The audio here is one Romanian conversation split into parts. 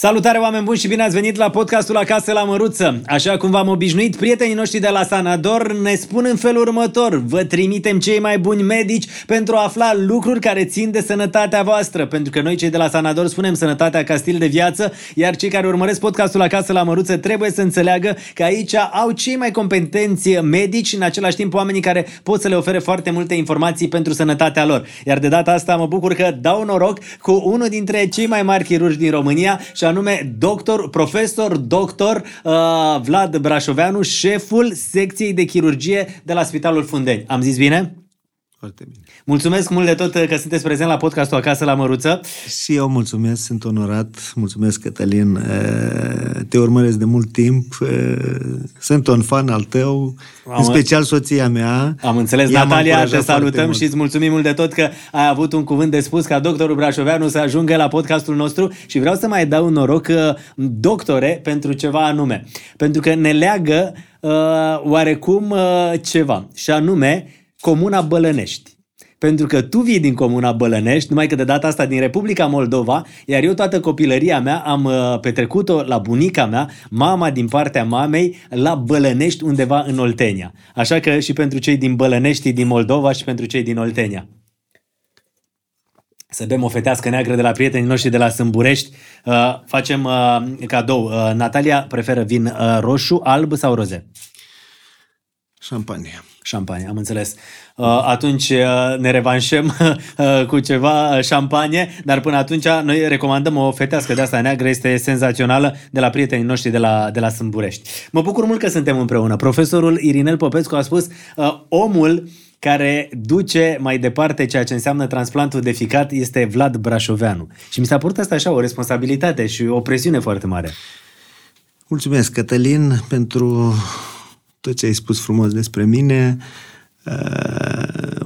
Salutare oameni buni și bine ați venit la podcastul Acasă la Măruță. Așa cum v-am obișnuit, prietenii noștri de la Sanador ne spun în felul următor. Vă trimitem cei mai buni medici pentru a afla lucruri care țin de sănătatea voastră. Pentru că noi cei de la Sanador spunem sănătatea ca stil de viață, iar cei care urmăresc podcastul Acasă la Măruță trebuie să înțeleagă că aici au cei mai competenți medici și în același timp oamenii care pot să le ofere foarte multe informații pentru sănătatea lor. Iar de data asta mă bucur că dau noroc cu unul dintre cei mai mari chirurgi din România și anume doctor, profesor, doctor uh, Vlad Brașoveanu, șeful secției de chirurgie de la Spitalul Fundeni. Am zis bine? Foarte bine. Mulțumesc mult de tot că sunteți prezent la podcastul Acasă la Măruță. Și eu mulțumesc, sunt onorat. Mulțumesc, Cătălin. Te urmăresc de mult timp. Sunt un fan al tău, am în special soția mea. Am înțeles, Natalia, te salutăm și îți mulțumim mult de tot că ai avut un cuvânt de spus ca doctorul Brașoveanu să ajungă la podcastul nostru și vreau să mai dau un noroc, doctore, pentru ceva anume. Pentru că ne leagă uh, oarecum uh, ceva, și anume Comuna Bălănești. Pentru că tu vii din Comuna Bălănești, numai că de data asta din Republica Moldova, iar eu toată copilăria mea am uh, petrecut-o la bunica mea, mama din partea mamei, la Bălănești undeva în Oltenia. Așa că și pentru cei din Bălănești din Moldova și pentru cei din Oltenia. Să bem o fetească neagră de la prietenii noștri de la Sâmburești. Uh, facem uh, cadou. Uh, Natalia preferă vin uh, roșu, alb sau roze? Șampanie. Șampanie, am înțeles. Uh, atunci uh, ne revanșăm uh, cu ceva șampanie, dar până atunci noi recomandăm o fetească de asta neagră, este senzațională, de la prietenii noștri de la, de la Sâmburești. Mă bucur mult că suntem împreună. Profesorul Irinel Popescu a spus, omul care duce mai departe ceea ce înseamnă transplantul de ficat este Vlad Brașoveanu. Și mi s-a părut asta așa o responsabilitate și o presiune foarte mare. Mulțumesc, Cătălin, pentru tot ce ai spus frumos despre mine. Uh,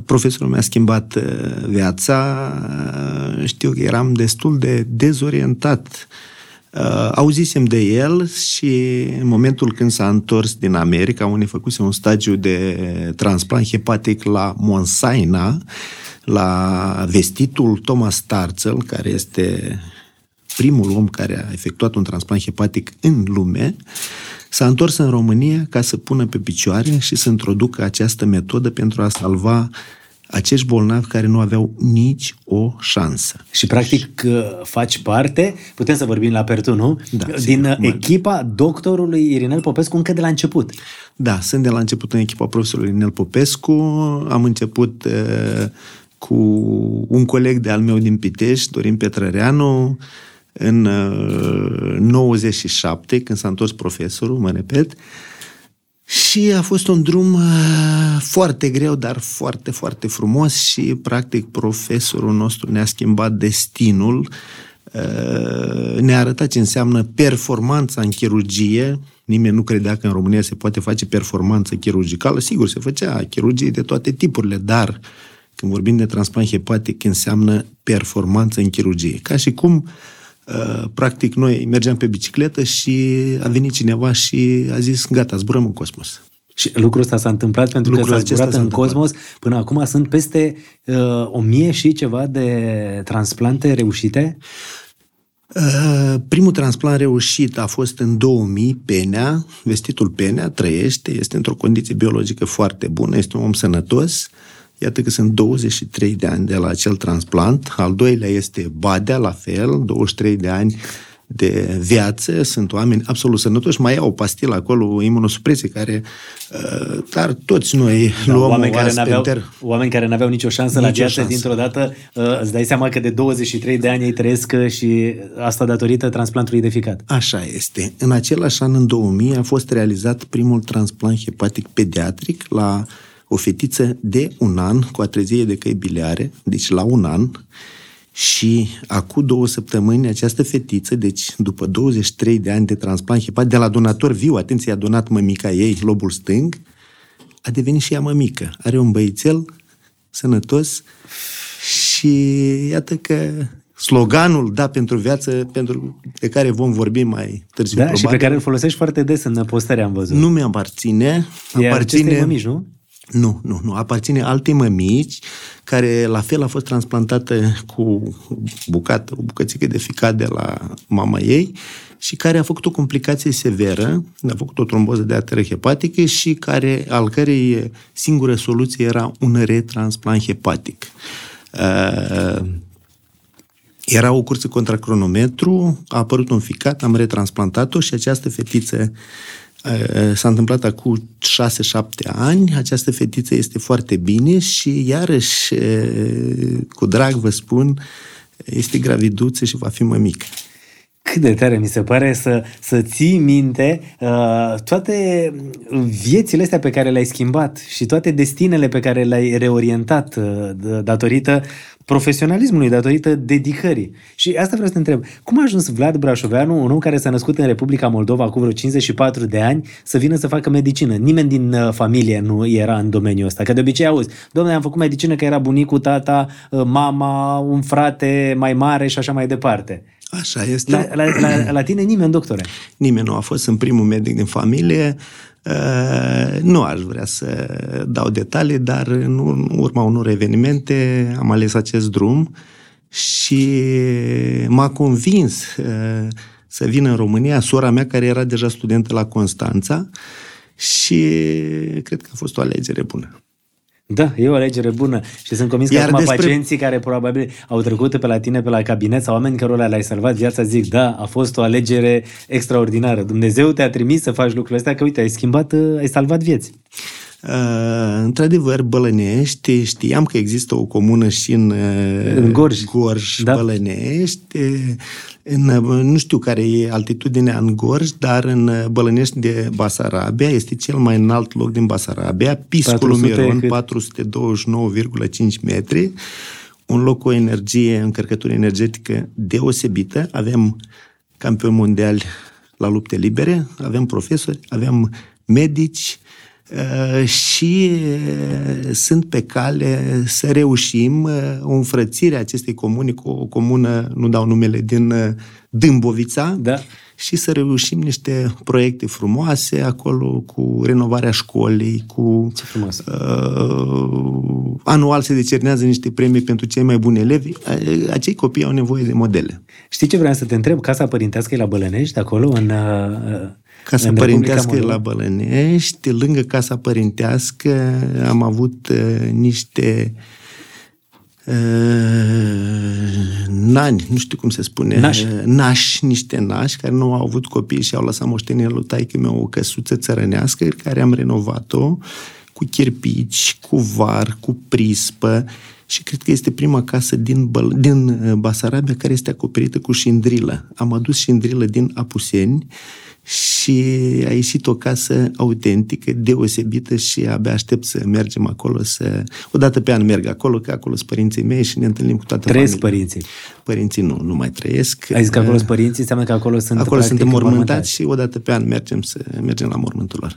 profesorul mi-a schimbat uh, viața. Uh, știu că eram destul de dezorientat. Auzisem de el și în momentul când s-a întors din America, unde făcuse un stagiu de transplant hepatic la Monsaina, la vestitul Thomas Starzel, care este primul om care a efectuat un transplant hepatic în lume, S-a întors în România ca să pună pe picioare și să introducă această metodă pentru a salva acești bolnavi care nu aveau nici o șansă. Și practic uh, faci parte, putem să vorbim la Pertu, nu? Da, Din sigur, echipa doctorului Irinel Popescu încă de la început. Da, sunt de la început în echipa profesorului Irinel Popescu. Am început uh, cu un coleg de al meu din Pitești, Dorin Petrăreanu, în 97, uh, când s-a întors profesorul, mă repet, și a fost un drum uh, foarte greu, dar foarte, foarte frumos și, practic, profesorul nostru ne-a schimbat destinul, uh, ne-a arătat ce înseamnă performanța în chirurgie. Nimeni nu credea că în România se poate face performanță chirurgicală. Sigur, se făcea chirurgie de toate tipurile, dar când vorbim de transplant hepatic, înseamnă performanță în chirurgie. Ca și cum uh, Uh, practic, noi mergeam pe bicicletă și a venit cineva și a zis, gata, zburăm în cosmos. Și lucrul ăsta s-a întâmplat pentru lucrul că s-a zburat în cosmos. Până acum sunt peste uh, o mie și ceva de transplante reușite? Uh, primul transplant reușit a fost în 2000, Penea, vestitul Penea, trăiește, este într-o condiție biologică foarte bună, este un om sănătos. Uh, Iată că sunt 23 de ani de la acel transplant. Al doilea este Badea, la fel, 23 de ani de viață, sunt oameni absolut sănătoși, mai au o pastilă acolo, imunosupresie, care, uh, dar toți noi da, luăm oameni care, n-aveau, oameni care n-aveau nicio șansă nicio la viață, șansă. dintr-o dată uh, îți dai seama că de 23 de ani ei trăiesc și asta datorită transplantului de ficat. Așa este. În același an, în 2000, a fost realizat primul transplant hepatic pediatric la o fetiță de un an cu atrezie de căi biliare, deci la un an, și acum două săptămâni această fetiță, deci după 23 de ani de transplant hepat, de la donator viu, atenție, a donat mămica ei, lobul stâng, a devenit și ea mămică. Are un băițel sănătos și iată că sloganul Da pentru viață, pentru de care vom vorbi mai târziu da, probabil. și pe care îl folosești foarte des în postări, am văzut. Nu mi-aparține. Aparține... Mămici, nu? Nu, nu, nu. Aparține alte mămici care la fel a fost transplantată cu bucată, o bucățică de ficat de la mama ei și care a făcut o complicație severă, a făcut o tromboză de arteră hepatică și care, al cărei singură soluție era un retransplant hepatic. Uh, era o cursă contra cronometru, a apărut un ficat, am retransplantat-o și această fetiță uh, s-a întâmplat acum 6-7 ani. Această fetiță este foarte bine și iarăși, uh, cu drag vă spun, este graviduță și va fi mămică cât de tare mi se pare să, să ții minte uh, toate viețile astea pe care le-ai schimbat și toate destinele pe care le-ai reorientat uh, datorită profesionalismului, datorită dedicării. Și asta vreau să te întreb. Cum a ajuns Vlad Brașoveanu, un om care s-a născut în Republica Moldova cu vreo 54 de ani, să vină să facă medicină? Nimeni din uh, familie nu era în domeniul ăsta. Că de obicei auzi, domnule, am făcut medicină că era bunicul, tata, uh, mama, un frate mai mare și așa mai departe. Așa este. La, la, la, la tine nimeni, doctore? Nimeni nu a fost. în primul medic din familie. Uh, nu aș vrea să dau detalii, dar în urma unor evenimente am ales acest drum și m-a convins uh, să vin în România sora mea care era deja studentă la Constanța și cred că a fost o alegere bună. Da, e o alegere bună și sunt convins că Iar acum despre... pacienții care probabil au trecut pe la tine, pe la cabinet sau oameni cărora le-ai salvat viața zic, da, a fost o alegere extraordinară. Dumnezeu te-a trimis să faci lucrurile astea, că uite, ai schimbat, ai salvat vieți. Uh, într-adevăr, Bălănești, știam că există o comună și în, uh, în Gorj, Gorj da. Bălănești. În, nu știu care e altitudinea în Gorj, dar în Bălănești de Basarabia este cel mai înalt loc din Basarabia, Piscul Miron, 429,5 metri, un loc cu o energie, încărcătură energetică deosebită. Avem campioni mondiali la lupte libere, avem profesori, avem medici, Uh, și uh, sunt pe cale să reușim uh, o înfrățire a acestei comuni cu o comună, nu dau numele, din Dâmbovița da. și să reușim niște proiecte frumoase acolo cu renovarea școlii, cu... Ce frumos! Uh, anual se decernează niște premii pentru cei mai buni elevi. Acei copii au nevoie de modele. Știi ce vreau să te întreb? Casa părintească e la Bălănești, acolo, în... Uh Casa în Părintească la Bălănești, lângă Casa Părintească am avut uh, niște uh, nani, nu știu cum se spune, nași. Uh, nași, niște nași care nu au avut copii și au lăsat moștenire lui taică meu o căsuță țărănească care am renovat-o cu chirpici, cu var, cu prispă și cred că este prima casă din, Băl- din uh, Basarabia care este acoperită cu șindrilă. Am adus șindrilă din Apuseni și a ieșit o casă autentică, deosebită și abia aștept să mergem acolo, să... O dată pe an merg acolo, că acolo sunt părinții mei și ne întâlnim cu toată Trăiesc familia. părinții? Părinții nu, nu mai trăiesc. Ai zis că acolo sunt părinții, înseamnă că acolo sunt Acolo sunt mormântați și o dată pe an mergem să mergem la mormântul lor.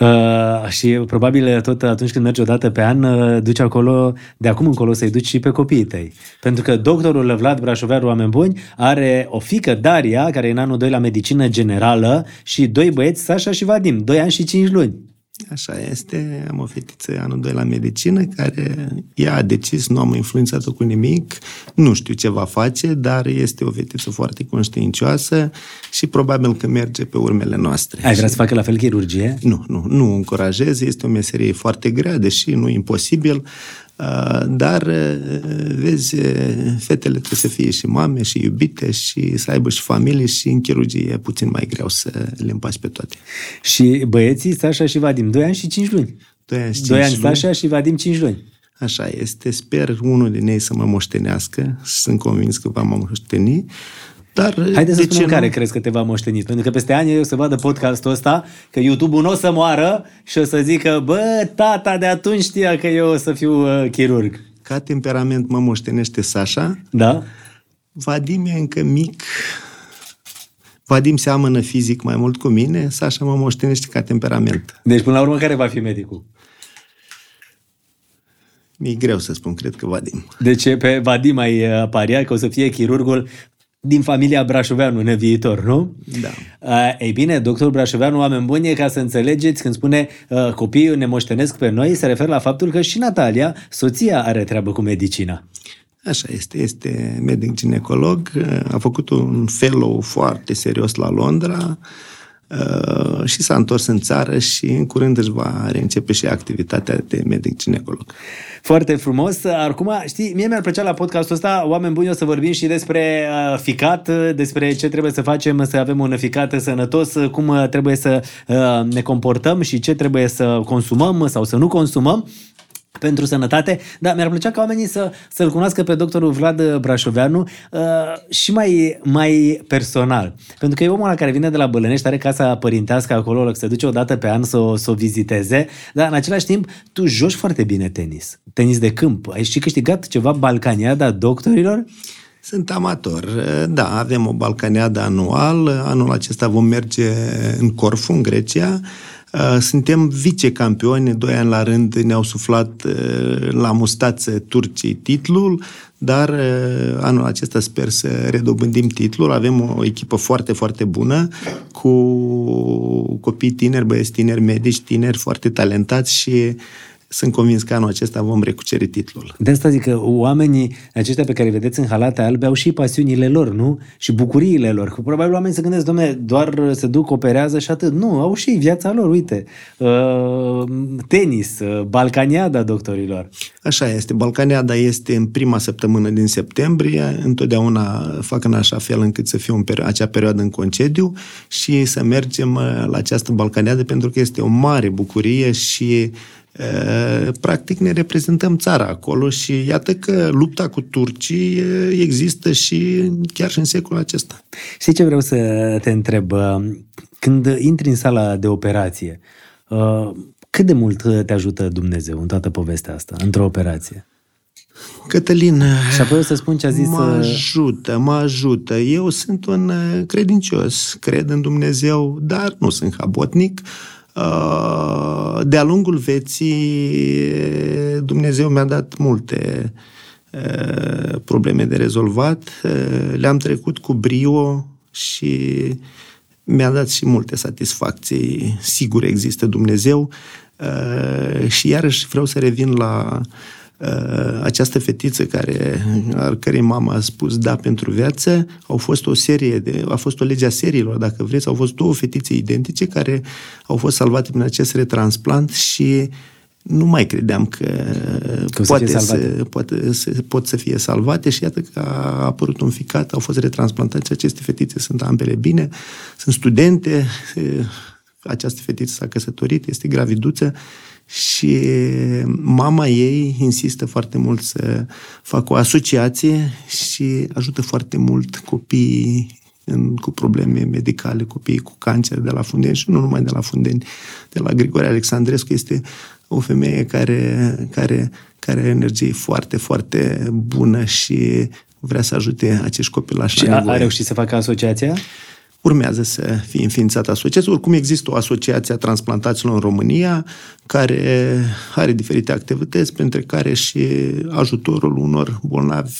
Uh, și probabil tot atunci când mergi o dată pe an, uh, duci acolo, de acum încolo să-i duci și pe copiii tăi. Pentru că doctorul Vlad Brașovearu, oameni buni, are o fică, Daria, care e în anul 2 la medicină generală și doi băieți, Sasha și Vadim, 2 ani și 5 luni. Așa este, am o fetiță anul 2 la medicină care ea a decis, nu am influențat-o cu nimic, nu știu ce va face, dar este o fetiță foarte conștiincioasă și probabil că merge pe urmele noastre. Ai vrea să facă la fel chirurgie? Nu, nu, nu încurajez, este o meserie foarte grea, deși nu imposibil, Uh, dar, uh, vezi, uh, fetele trebuie să fie și mame, și iubite, și să aibă și familie, și în chirurgie e puțin mai greu să le împaci pe toate. Și băieții, Sasha și Vadim, 2 ani și 5 luni. 2 ani și 5 2 ani Sasha și Vadim 5 luni. Așa este. Sper unul din ei să mă moștenească. Sunt convins că va mă moșteni. Dar Haideți să spunem nu? care crezi că te va moșteni. Pentru că peste ani o să vadă podcastul ăsta, că YouTube-ul nu o să moară și o să zică, bă, tata de atunci știa că eu o să fiu uh, chirurg. Ca temperament mă moștenește Sasha. Da. Vadim e încă mic. Vadim seamănă fizic mai mult cu mine, Sasha mă moștenește ca temperament. Deci, până la urmă, care va fi medicul? Mi-e greu să spun, cred că Vadim. Deci pe Vadim ai uh, paria că o să fie chirurgul din familia Brașoveanu în viitor, nu? Da. Uh, ei bine, doctorul Brașoveanu, oameni buni, ca să înțelegeți, când spune uh, copiii ne moștenesc pe noi, se referă la faptul că și Natalia, soția, are treabă cu medicina. Așa este, este medic ginecolog, a făcut un fellow foarte serios la Londra, Uh, și s-a întors în țară și în curând își va reîncepe și activitatea de medic ginecolog. Foarte frumos. Acum, știi, mie mi-ar plăcea la podcastul ăsta, oameni buni, o să vorbim și despre uh, ficat, despre ce trebuie să facem să avem un ficat sănătos, cum uh, trebuie să uh, ne comportăm și ce trebuie să consumăm sau să nu consumăm pentru sănătate, dar mi-ar plăcea ca oamenii să, să-l cunoască pe doctorul Vlad Brașoveanu uh, și mai, mai personal. Pentru că e omul ăla care vine de la Bălănești, are casa părintească acolo, se duce o dată pe an să o, să o viziteze, dar în același timp tu joci foarte bine tenis. Tenis de câmp. Ai și câștigat ceva Balcaniada doctorilor? Sunt amator. Da, avem o Balcaniada anual. Anul acesta vom merge în Corfu, în Grecia. Uh, suntem vicecampioni, doi ani la rând ne-au suflat uh, la mustață turcii titlul, dar uh, anul acesta sper să redobândim titlul. Avem o echipă foarte, foarte bună cu copii tineri, băieți tineri, medici tineri, foarte talentați și sunt convins că anul acesta vom recuceri titlul. De asta zic că oamenii aceștia pe care îi vedeți în halate albe au și pasiunile lor, nu? Și bucuriile lor. Că probabil oamenii se gândesc, domne, doar se duc, operează și atât. Nu, au și viața lor, uite. Uh, tenis, uh, Balcaniada doctorilor. Așa este. Balcaniada este în prima săptămână din septembrie. Întotdeauna fac în așa fel încât să fie un peri- acea perioadă în concediu și să mergem uh, la această Balcaniadă pentru că este o mare bucurie și practic ne reprezentăm țara acolo și iată că lupta cu turcii există și chiar și în secolul acesta. Știi ce vreau să te întreb? Când intri în sala de operație, cât de mult te ajută Dumnezeu în toată povestea asta, într-o operație? Cătălin, și apoi o să spun ce a zis... Mă ajută, mă ajută. Eu sunt un credincios, cred în Dumnezeu, dar nu sunt habotnic. Uh, Uh, de-a lungul veții, Dumnezeu mi-a dat multe uh, probleme de rezolvat. Uh, le-am trecut cu brio și mi-a dat și multe satisfacții. Sigur există Dumnezeu și iarăși vreau să revin la uh, Uh, această fetiță care, al cărei mama a spus da pentru viață, au fost o serie de, a fost o lege a seriilor, dacă vreți, au fost două fetițe identice care au fost salvate prin acest retransplant și nu mai credeam că, că poate, să, să, poate să, pot să fie salvate și iată că a apărut un ficat, au fost retransplantate și aceste fetițe sunt ambele bine, sunt studente, această fetiță s-a căsătorit, este graviduță și mama ei insistă foarte mult să facă o asociație și ajută foarte mult copiii în, cu probleme medicale, copiii cu cancer de la Fundeni și nu numai de la Fundeni, de la Grigore Alexandrescu. Este o femeie care, care, care are energie foarte, foarte bună și vrea să ajute acești copilași. Și a, a reușit să facă asociația? Urmează să fie înființată asociația. Oricum există o asociație a transplantaților în România care are diferite activități, printre care și ajutorul unor bolnavi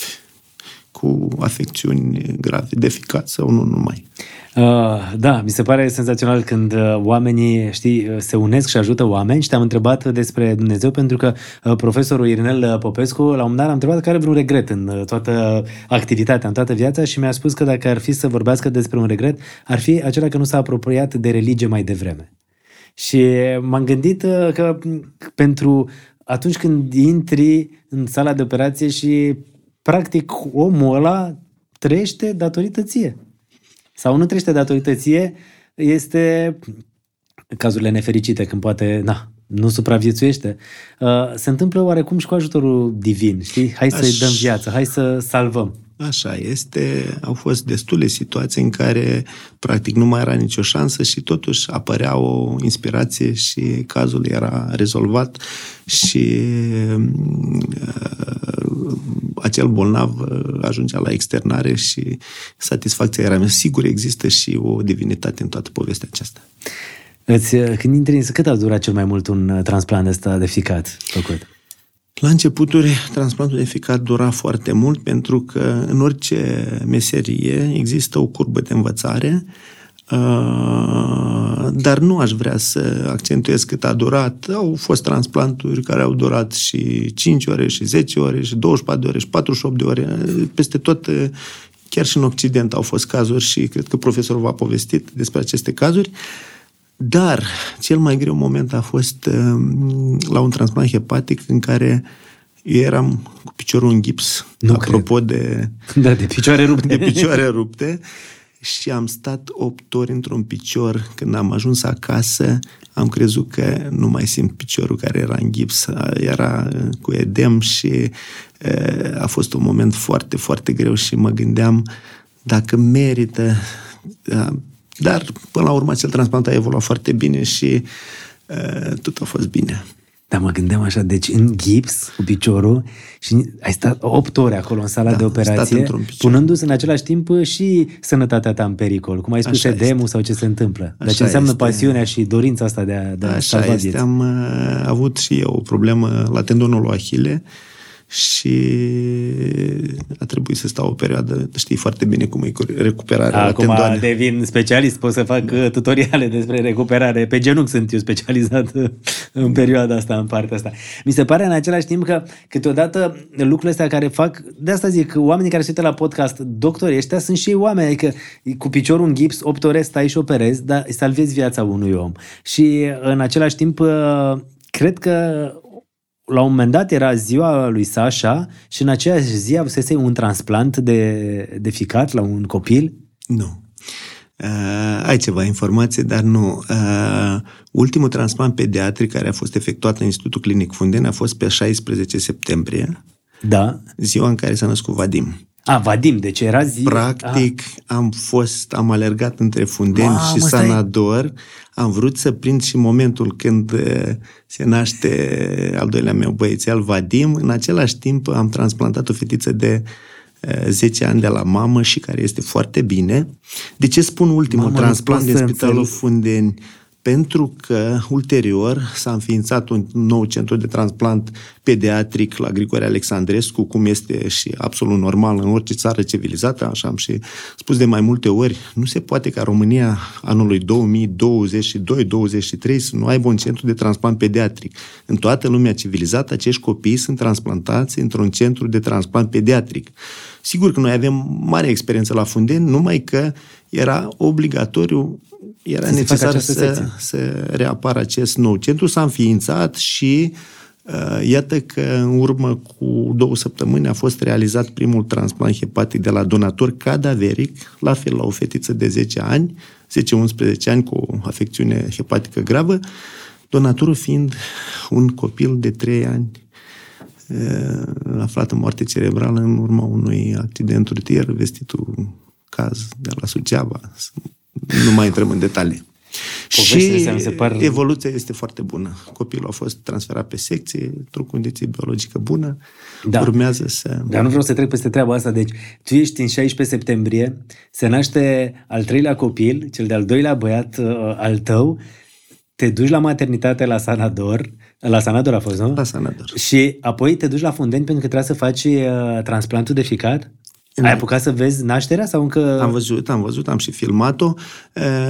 cu afecțiuni grave de ficat sau nu numai. Uh, da, mi se pare senzațional când uh, oamenii, știi, uh, se unesc și ajută oameni și te-am întrebat despre Dumnezeu pentru că uh, profesorul Irinel Popescu, la un moment dat, am întrebat care vreun regret în uh, toată activitatea, în toată viața și mi-a spus că dacă ar fi să vorbească despre un regret, ar fi acela că nu s-a apropiat de religie mai devreme. Și m-am gândit uh, că pentru atunci când intri în sala de operație și practic omul ăla trăiește datorită ție. Sau nu trăiește datorită ție, este cazurile nefericite când poate, na, nu supraviețuiește. Uh, se întâmplă oarecum și cu ajutorul divin, știi? Hai să-i dăm viață, hai să salvăm. Așa este. Au fost destule situații în care practic nu mai era nicio șansă și totuși apărea o inspirație și cazul era rezolvat și uh, acel bolnav uh, ajungea la externare și satisfacția era mea. Sigur există și o divinitate în toată povestea aceasta. Îți, uh, când intri, cât a durat cel mai mult un uh, transplant ăsta de ficat făcut? La începuturi, transplantul de ficat dura foarte mult pentru că în orice meserie există o curbă de învățare, uh, dar nu aș vrea să accentuez cât a durat. Au fost transplanturi care au durat și 5 ore, și 10 ore, și 24 de ore, și 48 de ore. Peste tot, chiar și în Occident au fost cazuri și cred că profesorul v-a povestit despre aceste cazuri. Dar cel mai greu moment a fost uh, la un transplant hepatic în care eu eram cu piciorul în gips, nu apropo cred. de... Da, de picioare rupte. De picioare rupte. Și am stat 8 ori într-un picior. Când am ajuns acasă, am crezut că nu mai simt piciorul care era în gips. Era cu edem și uh, a fost un moment foarte, foarte greu și mă gândeam dacă merită uh, dar, până la urmă, acel transplant a evoluat foarte bine și uh, tot a fost bine. Dar mă gândeam așa, deci în gips cu piciorul și ai stat 8 ore acolo în sala da, de operație, punându-se în același timp și sănătatea ta în pericol, cum ai spus, edemul sau ce se întâmplă. Deci înseamnă este. pasiunea și dorința asta de a, de a Așa salva este. Vieți. Am uh, avut și eu o problemă la tendonul Achille, uh, și a trebuit să stau o perioadă, știi foarte bine cum e recuperarea Acum la tendoane. devin specialist, pot să fac da. tutoriale despre recuperare. Pe genunchi sunt eu specializat în perioada asta, în partea asta. Mi se pare în același timp că câteodată lucrurile astea care fac, de asta zic, oamenii care se uită la podcast, doctorii ăștia sunt și ei oameni, adică cu piciorul în gips, 8 ore stai și operezi, dar salvezi viața unui om. Și în același timp, cred că la un moment dat era ziua lui Sasha și în aceeași zi avusese un transplant de, de ficat la un copil? Nu. Uh, ai ceva informație, dar nu. Uh, ultimul transplant pediatric care a fost efectuat în Institutul Clinic Funden a fost pe 16 septembrie. Da. Ziua în care s-a născut Vadim. A, Vadim, deci era zi... Practic, a. am fost, am alergat între Fundenți Mamă, și Sanador. Stai. Am vrut să prind și momentul când se naște al doilea meu băiețel, Vadim. În același timp am transplantat o fetiță de 10 ani de la mamă și care este foarte bine. De ce spun ultimul Mamă, transplant din Spitalul Fundeni? Pentru că ulterior s-a înființat un nou centru de transplant pediatric la Grigore Alexandrescu, cum este și absolut normal în orice țară civilizată, așa am și spus de mai multe ori, nu se poate ca România anului 2022-2023 să nu aibă un centru de transplant pediatric. În toată lumea civilizată, acești copii sunt transplantați într-un centru de transplant pediatric. Sigur că noi avem mare experiență la Funden, numai că era obligatoriu era să necesar să, să reapară acest nou centru. S-a înființat și uh, iată că în urmă cu două săptămâni a fost realizat primul transplant hepatic de la donator cadaveric, la fel la o fetiță de 10 ani, 10-11 ani cu o afecțiune hepatică gravă, donatorul fiind un copil de 3 ani uh, aflat în moarte cerebrală în urma unui accident rutier, vestitul caz de la Suceava, nu mai intrăm în detalii. și se par... evoluția este foarte bună. Copilul a fost transferat pe secție, într-o condiție biologică bună, da. urmează să... Dar nu vreau să trec peste treaba asta. Deci, tu ești în 16 septembrie, se naște al treilea copil, cel de-al doilea băiat uh, al tău, te duci la maternitate la Sanador, la Sanador a fost, nu? La Sanador. Și apoi te duci la Fundeni pentru că trebuie să faci uh, transplantul de ficat? Ai apucat să vezi nașterea sau încă... Am văzut, am văzut, am și filmat-o.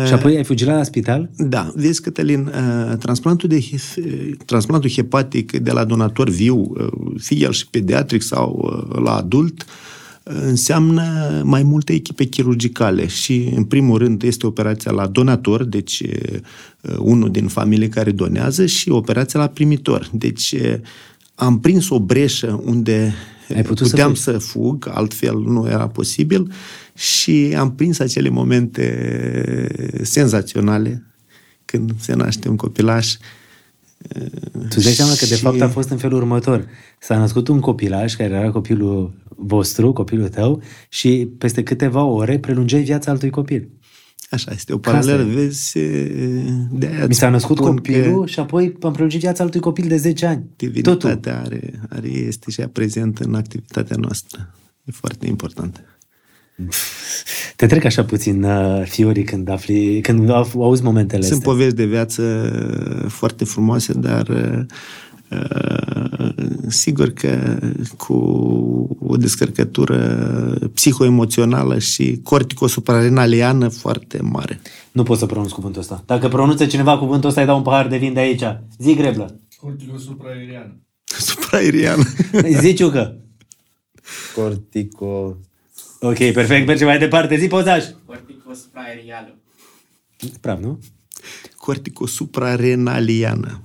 Și apoi ai fugit la spital? Da. Vezi, Cătălin, transplantul, de, transplantul hepatic de la donator viu, fie el și pediatric sau la adult, înseamnă mai multe echipe chirurgicale și, în primul rând, este operația la donator, deci unul din familie care donează, și operația la primitor. Deci am prins o breșă unde ai putut puteam să, să fug, altfel nu era posibil și am prins acele momente senzaționale când se naște un copilaș. Tu dai seama că de fapt a fost în felul următor. S-a născut un copilaș care era copilul vostru, copilul tău și peste câteva ore prelungeai viața altui copil. Așa este, o paralelă, vezi, de aia Mi s-a născut copilul și apoi am prelungit viața altui copil de 10 ani. Divinitatea are, are, este și prezent în activitatea noastră. E foarte important. Te trec așa puțin uh, fiorii când afli, când auzi momentele Sunt astea. povești de viață foarte frumoase, dar uh, sigur că cu o descărcătură psihoemoțională și corticosuprarenaliană foarte mare. Nu pot să pronunț cuvântul ăsta. Dacă pronunță cineva cuvântul ăsta, îi dau un pahar de vin de aici. Zi greblă. Corticosupraeriană. Supraeriană. Zi ciucă. Cortico... Ok, perfect, mergem mai departe. Zi pozaj. Corticosupraeriană. Praf, nu? Corticosuprarenaliană.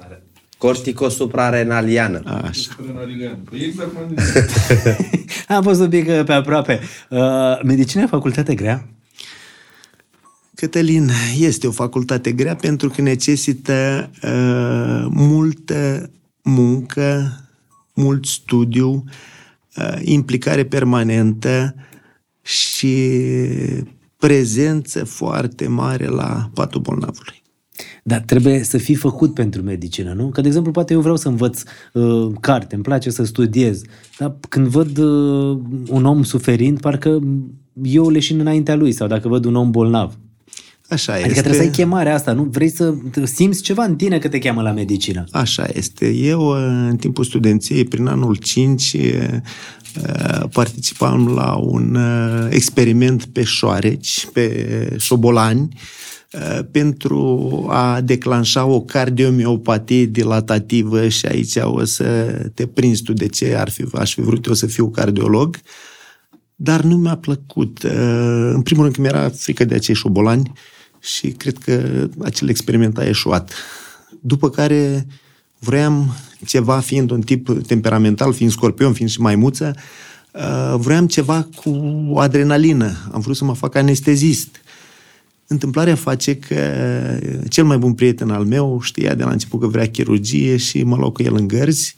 Corticosuprarenaliană. Așa. Păi exact cum am Am fost un pic uh, pe aproape. Uh, medicina e o facultate grea? Cătălin, este o facultate grea pentru că necesită uh, multă muncă, mult studiu, uh, implicare permanentă și prezență foarte mare la patul bolnavului. Dar trebuie să fii făcut pentru medicină, nu? Că, de exemplu, poate eu vreau să învăț uh, carte, îmi place să studiez, dar când văd uh, un om suferind, parcă eu leșin înaintea lui, sau dacă văd un om bolnav. Așa Adică este. trebuie să ai chemarea asta, nu? Vrei să simți ceva în tine că te cheamă la medicină. Așa este. Eu, în timpul studenției, prin anul 5, participam la un uh, experiment pe șoareci, pe șobolani, uh, pentru a declanșa o cardiomiopatie dilatativă și aici o să te prinzi tu de ce ar fi, aș fi vrut eu să fiu cardiolog, dar nu mi-a plăcut. Uh, În primul rând că mi-era frică de acei șobolani și cred că acel experiment a eșuat. După care vroiam ceva, fiind un tip temperamental, fiind scorpion, fiind și maimuță, uh, vroiam ceva cu adrenalină. Am vrut să mă fac anestezist. Întâmplarea face că cel mai bun prieten al meu știa de la început că vrea chirurgie și mă luau cu el în gărzi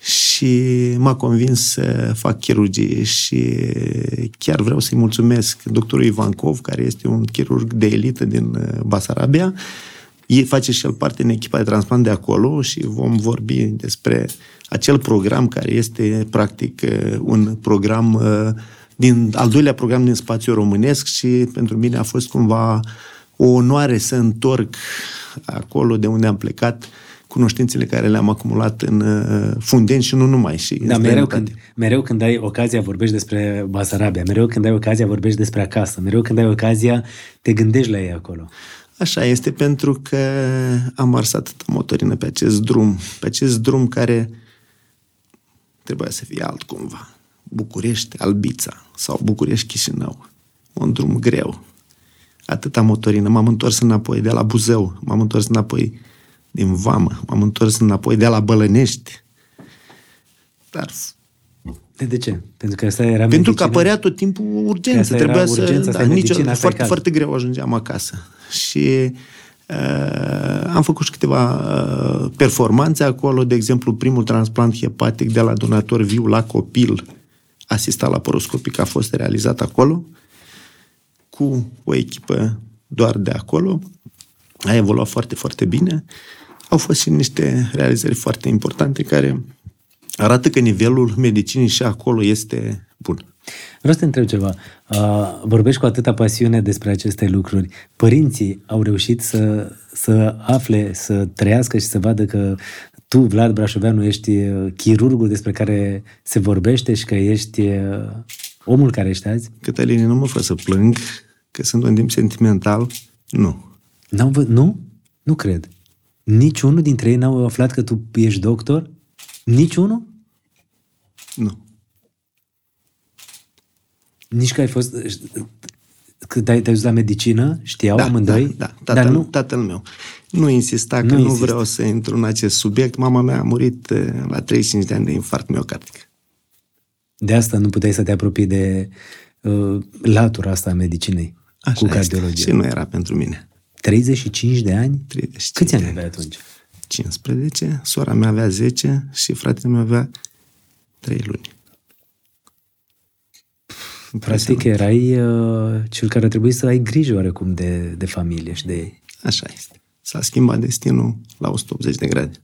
și m-a convins să fac chirurgie și chiar vreau să-i mulțumesc doctorului Ivankov, care este un chirurg de elită din uh, Basarabia. Ei face și el parte în echipa de transplant de acolo și vom vorbi despre acel program care este practic uh, un program uh, din al doilea program din spațiu românesc și pentru mine a fost cumva o onoare să întorc acolo de unde am plecat cunoștințele care le-am acumulat în uh, Fundeni și nu numai. Și în Da, mereu străinătate. când, mereu când ai ocazia vorbești despre Basarabia, mereu când ai ocazia vorbești despre acasă, mereu când ai ocazia te gândești la ei acolo. Așa este pentru că am ars atâta motorină pe acest drum, pe acest drum care trebuia să fie alt cumva. București, Albița sau București, Chișinău. Un drum greu. Atâta motorină. M-am întors înapoi de la Buzău, m-am întors înapoi din Vamă, m-am întors înapoi de la Bălănești. Dar De, de ce? Pentru că asta era pentru că medicină? apărea tot timpul Că urgență. asta era Trebuia să... urgență, asta da, e nicio, medicina, asta e foarte, caz. foarte greu ajungeam acasă. Și uh, am făcut și câteva uh, performanțe acolo. De exemplu, primul transplant hepatic de la donator viu la copil asistat la poroscopic a fost realizat acolo cu o echipă doar de acolo. A evoluat foarte, foarte bine. Au fost și niște realizări foarte importante care arată că nivelul medicinii și acolo este bun. Vreau să te întreb ceva. Uh, vorbești cu atâta pasiune despre aceste lucruri. Părinții au reușit să, să afle, să trăiască și să vadă că tu, Vlad Brașoveanu, ești uh, chirurgul despre care se vorbește și că ești uh, omul care ești azi? Cătăline, nu mă fă să plâng, că sunt un timp sentimental. Nu. N-au vă... Nu? Nu cred. Niciunul dintre ei n-au aflat că tu ești doctor? Niciunul? Nu. Nici că ai fost... Că te-ai, te-ai dus la medicină? Știau amândoi? Da, da tatăl, Dar nu, tatăl meu. Nu insista că Nu nu, insist. vreau să intru în acest subiect. Mama mea a murit eh, la 35 de ani de infarct miocardic. de asta nu puteai să te apropii de uh, latura asta a medicinei Așa cu este. cardiologie. Și nu era pentru mine. 35 de ani? 35 Câți ani de aveai atunci? 15, sora mea avea 10 și fratele meu avea 3 luni. Practic erai uh, cel care trebuie să ai grijă oarecum de, de familie și de ei. Așa este. S-a schimbat destinul la 180 de grade.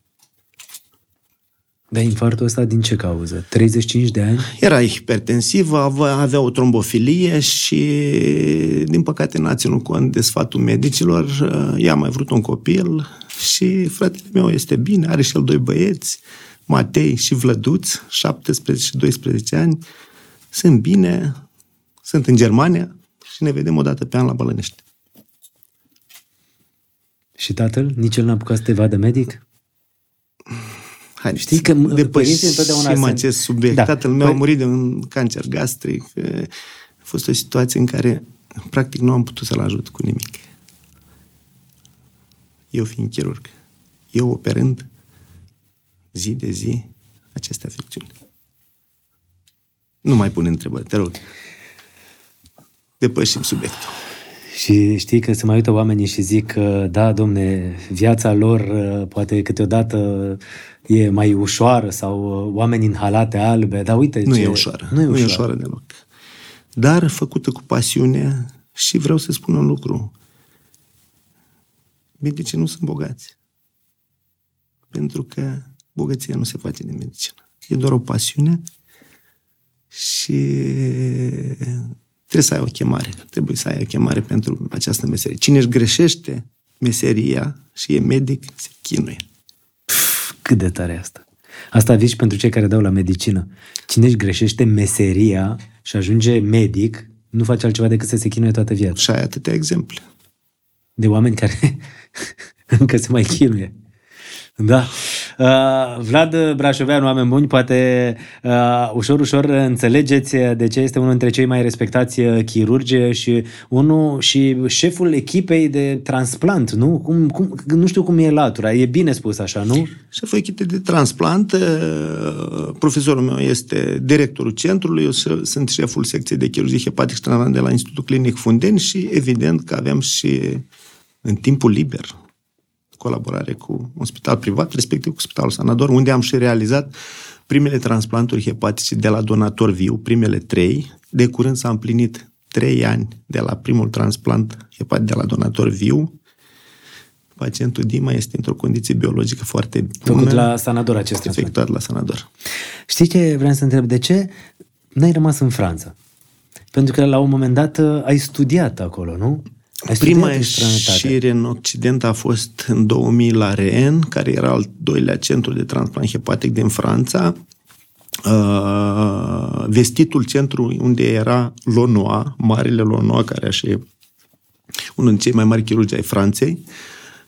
Dar infartul ăsta din ce cauză? 35 de ani? Era hipertensivă, avea, avea o trombofilie și, din păcate, n-a ținut cont de sfatul medicilor. Ea a mai vrut un copil și fratele meu este bine, are și el doi băieți, Matei și Vlăduț, 17 și 12 ani, sunt bine, sunt în Germania și ne vedem o dată pe an la Bălănești. Și tatăl? Nici el n-a apucat să te vadă medic? Haideți, Știi că părinții depășim întotdeauna sunt- acest subiect. Da. Da. Tatăl meu Păi- a murit de un cancer gastric. A fost o situație în care practic nu am putut să-l ajut cu nimic. Eu fiind chirurg, eu operând zi de zi aceste afecțiuni. Nu mai pun întrebări, te rog. Depășim subiectul. Și știi că se mai uită oamenii și zic că, da, domne, viața lor uh, poate câteodată e mai ușoară sau uh, oameni în halate albe, dar uite Nu ce... e ușoară. Nu e ușoară. Nu e ușoară deloc. Dar făcută cu pasiune și vreau să spun un lucru. Medicii nu sunt bogați. Pentru că bogăția nu se face din medicină. E doar o pasiune și trebuie să ai o chemare. Trebuie să ai o chemare pentru această meserie. Cine își greșește meseria și e medic, se chinuie. Cât de tare e asta. Asta zici pentru cei care dau la medicină. Cine își greșește meseria și ajunge medic, nu face altceva decât să se chinuie toată viața. Și ai atâtea exemple. De oameni care încă se mai chinuie. Da. Uh, Vlad Brașoveanu, oameni buni, poate uh, ușor, ușor înțelegeți de ce este unul dintre cei mai respectați uh, chirurgi și unul și șeful echipei de transplant, nu? Cum, cum, nu știu cum e latura, e bine spus așa, nu? Șeful echipei de transplant, uh, profesorul meu este directorul centrului, eu s- sunt șeful secției de chirurgie hepatic și transplant de la Institutul Clinic Fundenți și evident că avem și în timpul liber colaborare cu un spital privat, respectiv cu Spitalul Sanador, unde am și realizat primele transplanturi hepatice de la donator viu, primele trei. De curând s-a împlinit trei ani de la primul transplant hepatic de la donator viu. Pacientul Dima este într-o condiție biologică foarte bună. Făcut la Sanador acest transplant. efectuat la Sanador. Știi ce vreau să întreb? De ce n-ai rămas în Franța? Pentru că la un moment dat uh, ai studiat acolo, nu? Ai Prima studiat în străinătate. ieșire în Occident a fost în 2000 la Rennes, care era al doilea centru de transplant hepatic din Franța. Uh, vestitul centru unde era Lonoa, marele Lonoa, care așa e unul dintre cei mai mari chirurgi ai Franței.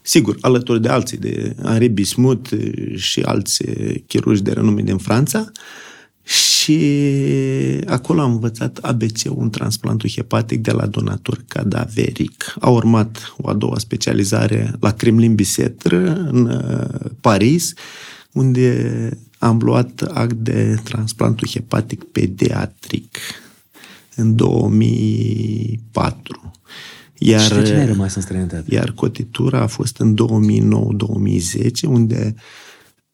Sigur, alături de alții, de Henri Bismuth și alți chirurgi de renume din Franța. Și acolo am învățat ABC-ul în transplantul hepatic de la donator cadaveric. A urmat o a doua specializare la Kremlin Bicêtre, în uh, Paris, unde am luat act de transplantul hepatic pediatric în 2004. Iar, Și de ce n-ai rămas în străinătate? iar cotitura a fost în 2009-2010, unde,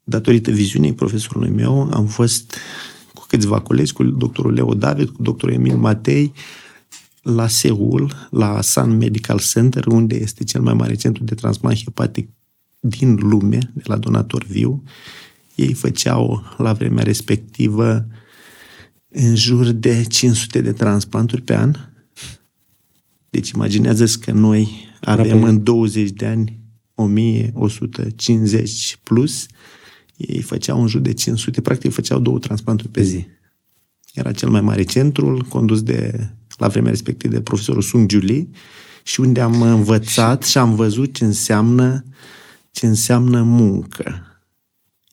datorită viziunii profesorului meu, am fost cu câțiva colegi, cu doctorul Leo David, cu doctorul Emil Matei, la Seul, la Sun Medical Center, unde este cel mai mare centru de transplant hepatic din lume, de la donator viu. Ei făceau la vremea respectivă în jur de 500 de transplanturi pe an. Deci imaginează-ți că noi avem Aproape. în 20 de ani 1150 plus, ei făceau în jur de 500, practic făceau două transplanturi pe zi. Era cel mai mare centru, condus de, la vremea respectivă, de profesorul Sung Julie, și unde am învățat și am văzut ce înseamnă, ce înseamnă muncă.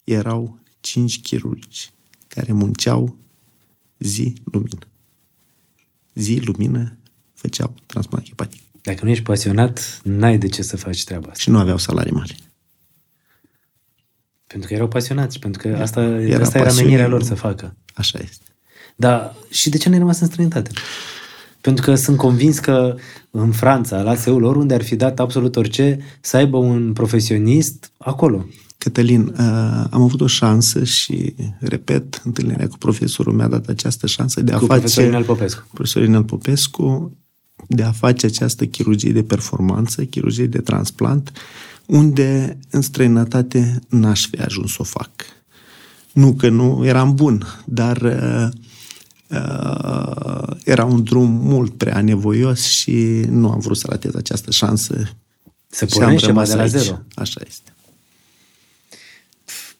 Erau cinci chirurgi care munceau zi lumină. Zi lumină făceau transplant hepatic Dacă nu ești pasionat, n-ai de ce să faci treaba asta. și nu aveau salarii mari. Pentru că erau pasionați, pentru că asta Era era, asta era pasiune, menirea lor nu? să facă. Așa este. Dar și de ce n-ai rămas în străinătate? Pentru că sunt convins că în Franța, la Seul, oriunde ar fi dat absolut orice, să aibă un profesionist acolo. Cătălin, uh, am avut o șansă și, repet, întâlnirea cu profesorul mi-a dat această șansă de a Cu face... profesorul Inel Popescu. Profesorul Inel Popescu, de a face această chirurgie de performanță, chirurgie de transplant, unde în străinătate n-aș fi ajuns să o fac. Nu că nu eram bun, dar uh, uh, era un drum mult prea nevoios și nu am vrut să ratez această șansă Să și am pornești ceva rămas de la aici. zero. Așa este.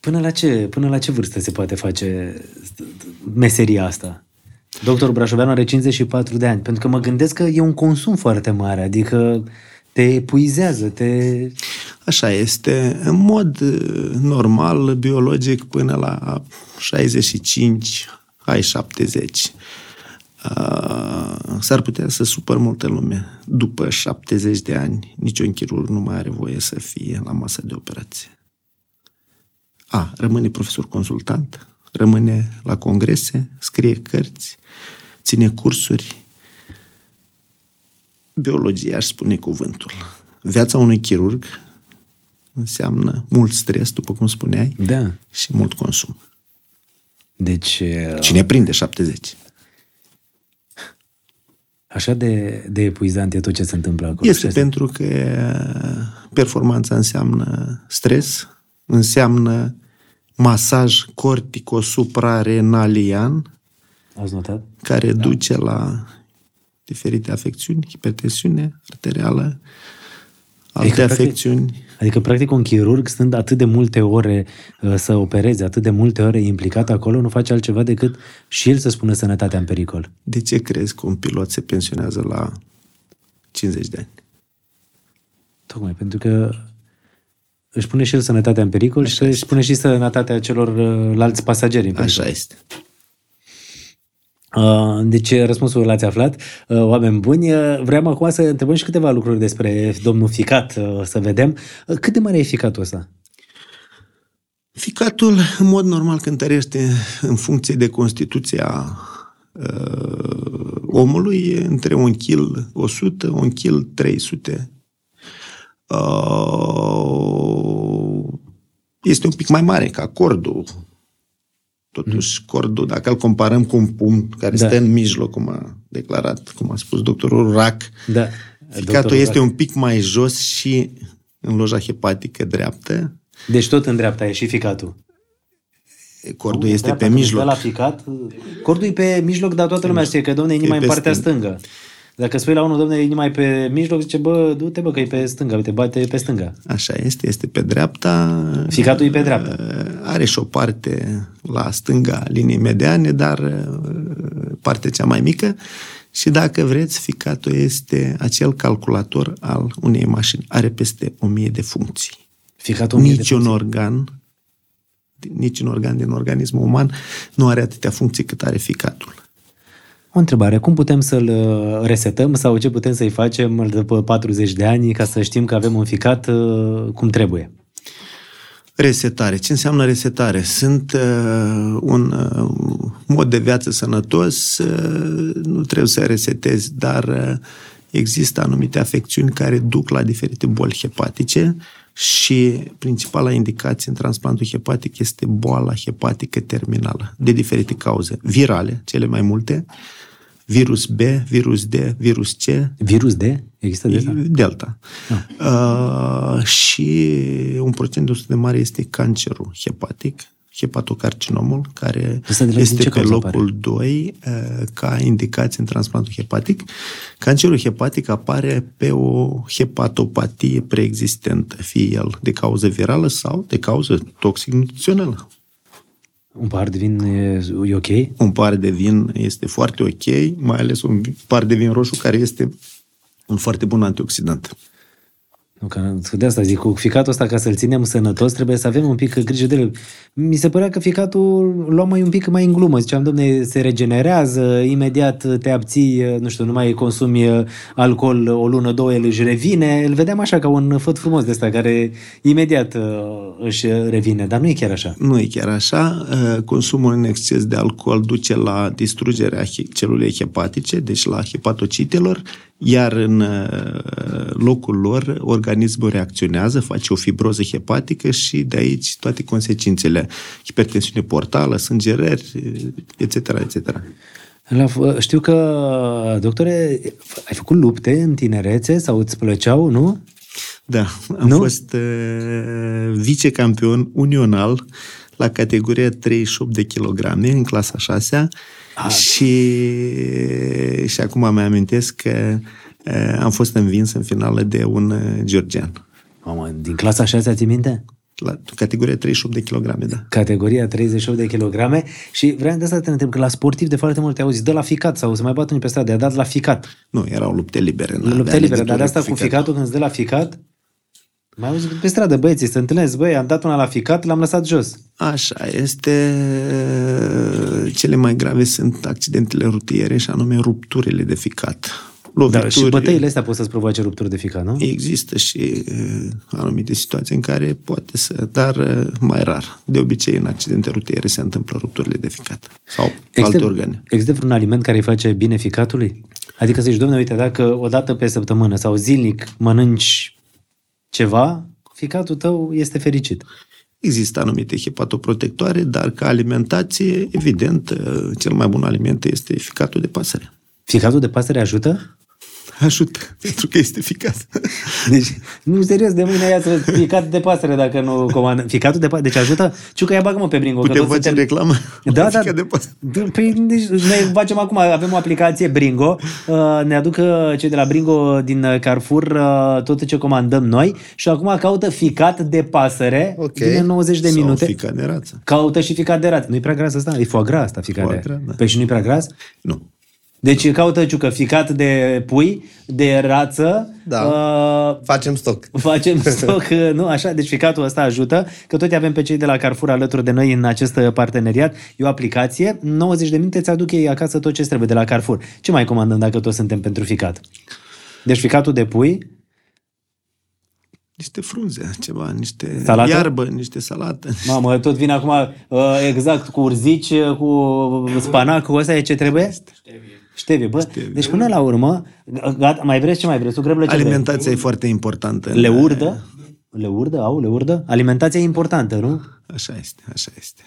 Până la ce, până la ce vârstă se poate face meseria asta? Doctorul Brașoveanu are 54 de ani, pentru că mă gândesc că e un consum foarte mare, adică te epuizează, te... Așa este. În mod uh, normal, biologic, până la 65, ai 70. Uh, s-ar putea să supăr multă lume. După 70 de ani, niciun chirurg nu mai are voie să fie la masa de operație. A, rămâne profesor consultant, rămâne la congrese, scrie cărți, ține cursuri. Biologia, aș spune cuvântul. Viața unui chirurg înseamnă mult stres, după cum spuneai, Da. și mult consum. Deci, Cine prinde 70? așa de, de epuizant e tot ce se întâmplă acolo. Este Și pentru că performanța înseamnă stres, înseamnă masaj corticosuprarenalian, Ați notat? care da. duce la diferite afecțiuni, hipertensiune arterială, alte Adică, practic- afecțiuni. Adică, practic, un chirurg, stând atât de multe ore uh, să opereze, atât de multe ore implicat acolo, nu face altceva decât și el să spună sănătatea în pericol. De ce crezi că un pilot se pensionează la 50 de ani? Tocmai pentru că își pune și el sănătatea în pericol și își pune și sănătatea celorlalți pasageri în pericol. Așa este. Uh, Deci, răspunsul l-ați aflat. Uh, Oameni buni, uh, vreau acum să întrebăm și câteva lucruri despre domnul Ficat, uh, să vedem. Uh, Cât de mare e ficatul ăsta? Ficatul, în mod normal, cântărește în funcție de Constituția uh, omului e între un kg 100, un kg 300. Uh, este un pic mai mare ca cordul. Totuși, cordul, dacă îl comparăm cu un pumn care Da. da. stă în mijloc, cum a declarat, cum a spus doctorul Rac, Da. ficatul Doctorul este Rac. un pic mai jos și în loja hepatică dreaptă, Deci tot în dreapta e și ficatul. cordul Nu, este dreapta, pe când mijloc. stă la ficat, cordul e pe mijloc, dar toată lumea știe că, domne, e inima E în pe partea stânga. stângă. Dacă spui la unul, domne, e inima e pe mijloc, zice, bă, du-te, bă, că e pe stânga, uite, bate pe stânga. Așa este, este pe dreapta. Ficatul e pe dreapta. Are și o parte la stânga liniei mediane, dar uh, partea cea mai mică. Și dacă vreți, ficatul este acel calculator al unei mașini. Are peste o mie de funcții. Ficatul mie de Niciun funcții. organ, niciun organ din organismul uman nu are atâtea funcții cât are ficatul. O întrebare, cum putem să-l uh, resetăm sau ce putem să-i facem după 40 de ani ca să știm că avem un ficat uh, cum trebuie? Resetare. Ce înseamnă resetare? Sunt uh, un uh, mod de viață sănătos, uh, nu trebuie să resetezi, dar uh, există anumite afecțiuni care duc la diferite boli hepatice și principala indicație în transplantul hepatic este boala hepatică terminală, de diferite cauze. Virale, cele mai multe, virus B, virus D, virus C, Virus D? Există de asta? Delta. Uh, și un procent destul de mare este cancerul hepatic, hepatocarcinomul, care Ăsta de la- din este ce pe cauză locul 2 uh, ca indicație în transplantul hepatic. Cancerul hepatic apare pe o hepatopatie preexistentă, fie el de cauză virală sau de cauză toxic-nutrițională. Un pahar de vin e, e ok? Un par de vin este foarte ok, mai ales un par de vin roșu care este un foarte bun antioxidant. Nu, că de asta zic, cu ficatul ăsta, ca să-l ținem sănătos, trebuie să avem un pic grijă de el. Mi se părea că ficatul îl luam mai un pic mai în glumă. Ziceam, domne, se regenerează, imediat te abții, nu știu, nu mai consumi alcool o lună, două, el își revine. Îl vedeam așa ca un făt frumos de ăsta, care imediat uh, își revine, dar nu e chiar așa. Nu e chiar așa. Uh, Consumul în exces de alcool duce la distrugerea he- celulei hepatice, deci la hepatocitelor, iar în uh, locul lor organismul reacționează, face o fibroză hepatică și de aici toate consecințele. Hipertensiune portală, sângerări, etc., etc. La, știu că, doctore, ai făcut lupte în tinerețe sau îți plăceau, nu? Da, am Nu? fost uh, vicecampion unional la categoria 38 de kilograme în clasa 6 și, și acum îmi amintesc că uh, am fost învins în finală de un uh, georgian. Mamă, din clasa 6 ți minte? La categoria 38 de kilograme, da. Categoria 38 de kilograme și vreau de asta te întreb, că la sportiv de foarte multe auzi, dă la ficat sau se mai bat unii pe stradă, a dat la ficat. Nu, erau lupte libere. Lupte n-avea libere, dar de legătură asta cu ficatul când îți dă la ficat, mai auzi pe stradă, băieții, se întâlnesc, băi, am dat una la ficat, l-am lăsat jos. Așa este. Cele mai grave sunt accidentele rutiere și anume rupturile de ficat. Dar și bătăile astea pot să-ți provoace rupturi de ficat, nu? Există și uh, anumite situații în care poate să, dar uh, mai rar. De obicei, în accidente rutiere se întâmplă rupturile de ficat sau Există, alte organe. există vreun aliment care îi face bine ficatului? Adică să zici, domnule, uite, dacă o dată pe săptămână sau zilnic mănânci ceva, ficatul tău este fericit. Există anumite hepatoprotectoare, dar ca alimentație, evident, uh, cel mai bun aliment este ficatul de pasăre. Ficatul de pasăre ajută? Ajută, pentru că este eficace. Deci, nu, serios, de mâine ia să ficat de pasăre dacă nu comandă. Ficatul de pasăre, deci ajută? Ciucă, ia bagă-mă pe Bringo. Putem că toți face suntem- reclamă? Da, la da. ficat de pasăre. Păi, deci, noi facem acum, avem o aplicație Bringo, uh, ne aduc uh, cei de la Bringo din uh, Carrefour uh, tot ce comandăm noi și acum caută ficat de pasăre, Ok. vine în 90 de Sau minute. ficat de rață. Caută și ficat de rață. Nu-i prea gras asta? E foie gras asta, ficat Foie de gras, da. Păi și nu-i prea gras? Nu. Deci caută ciucă ficat de pui, de rață. Da. Uh, Facem stoc. Facem stoc, nu? Așa, deci ficatul ăsta ajută, că tot avem pe cei de la Carrefour alături de noi în acest parteneriat. E o aplicație, 90 de minute ți aduc ei acasă tot ce trebuie de la Carrefour. Ce mai comandăm dacă toți suntem pentru ficat? Deci ficatul de pui, Niște frunze, ceva, niște Salată? iarbă, niște salată. mamă, tot vine acum uh, exact cu urzici, uh, cu spanac, cu ăsta e ce trebuie? Ștevie, bă. Deci până la urmă, gata, mai vreți ce mai vreți? Tu greblă ce vrei? Alimentația e foarte importantă. Le urdă? Le urdă? Au, le urdă? Alimentația e importantă, nu? Așa este, așa este.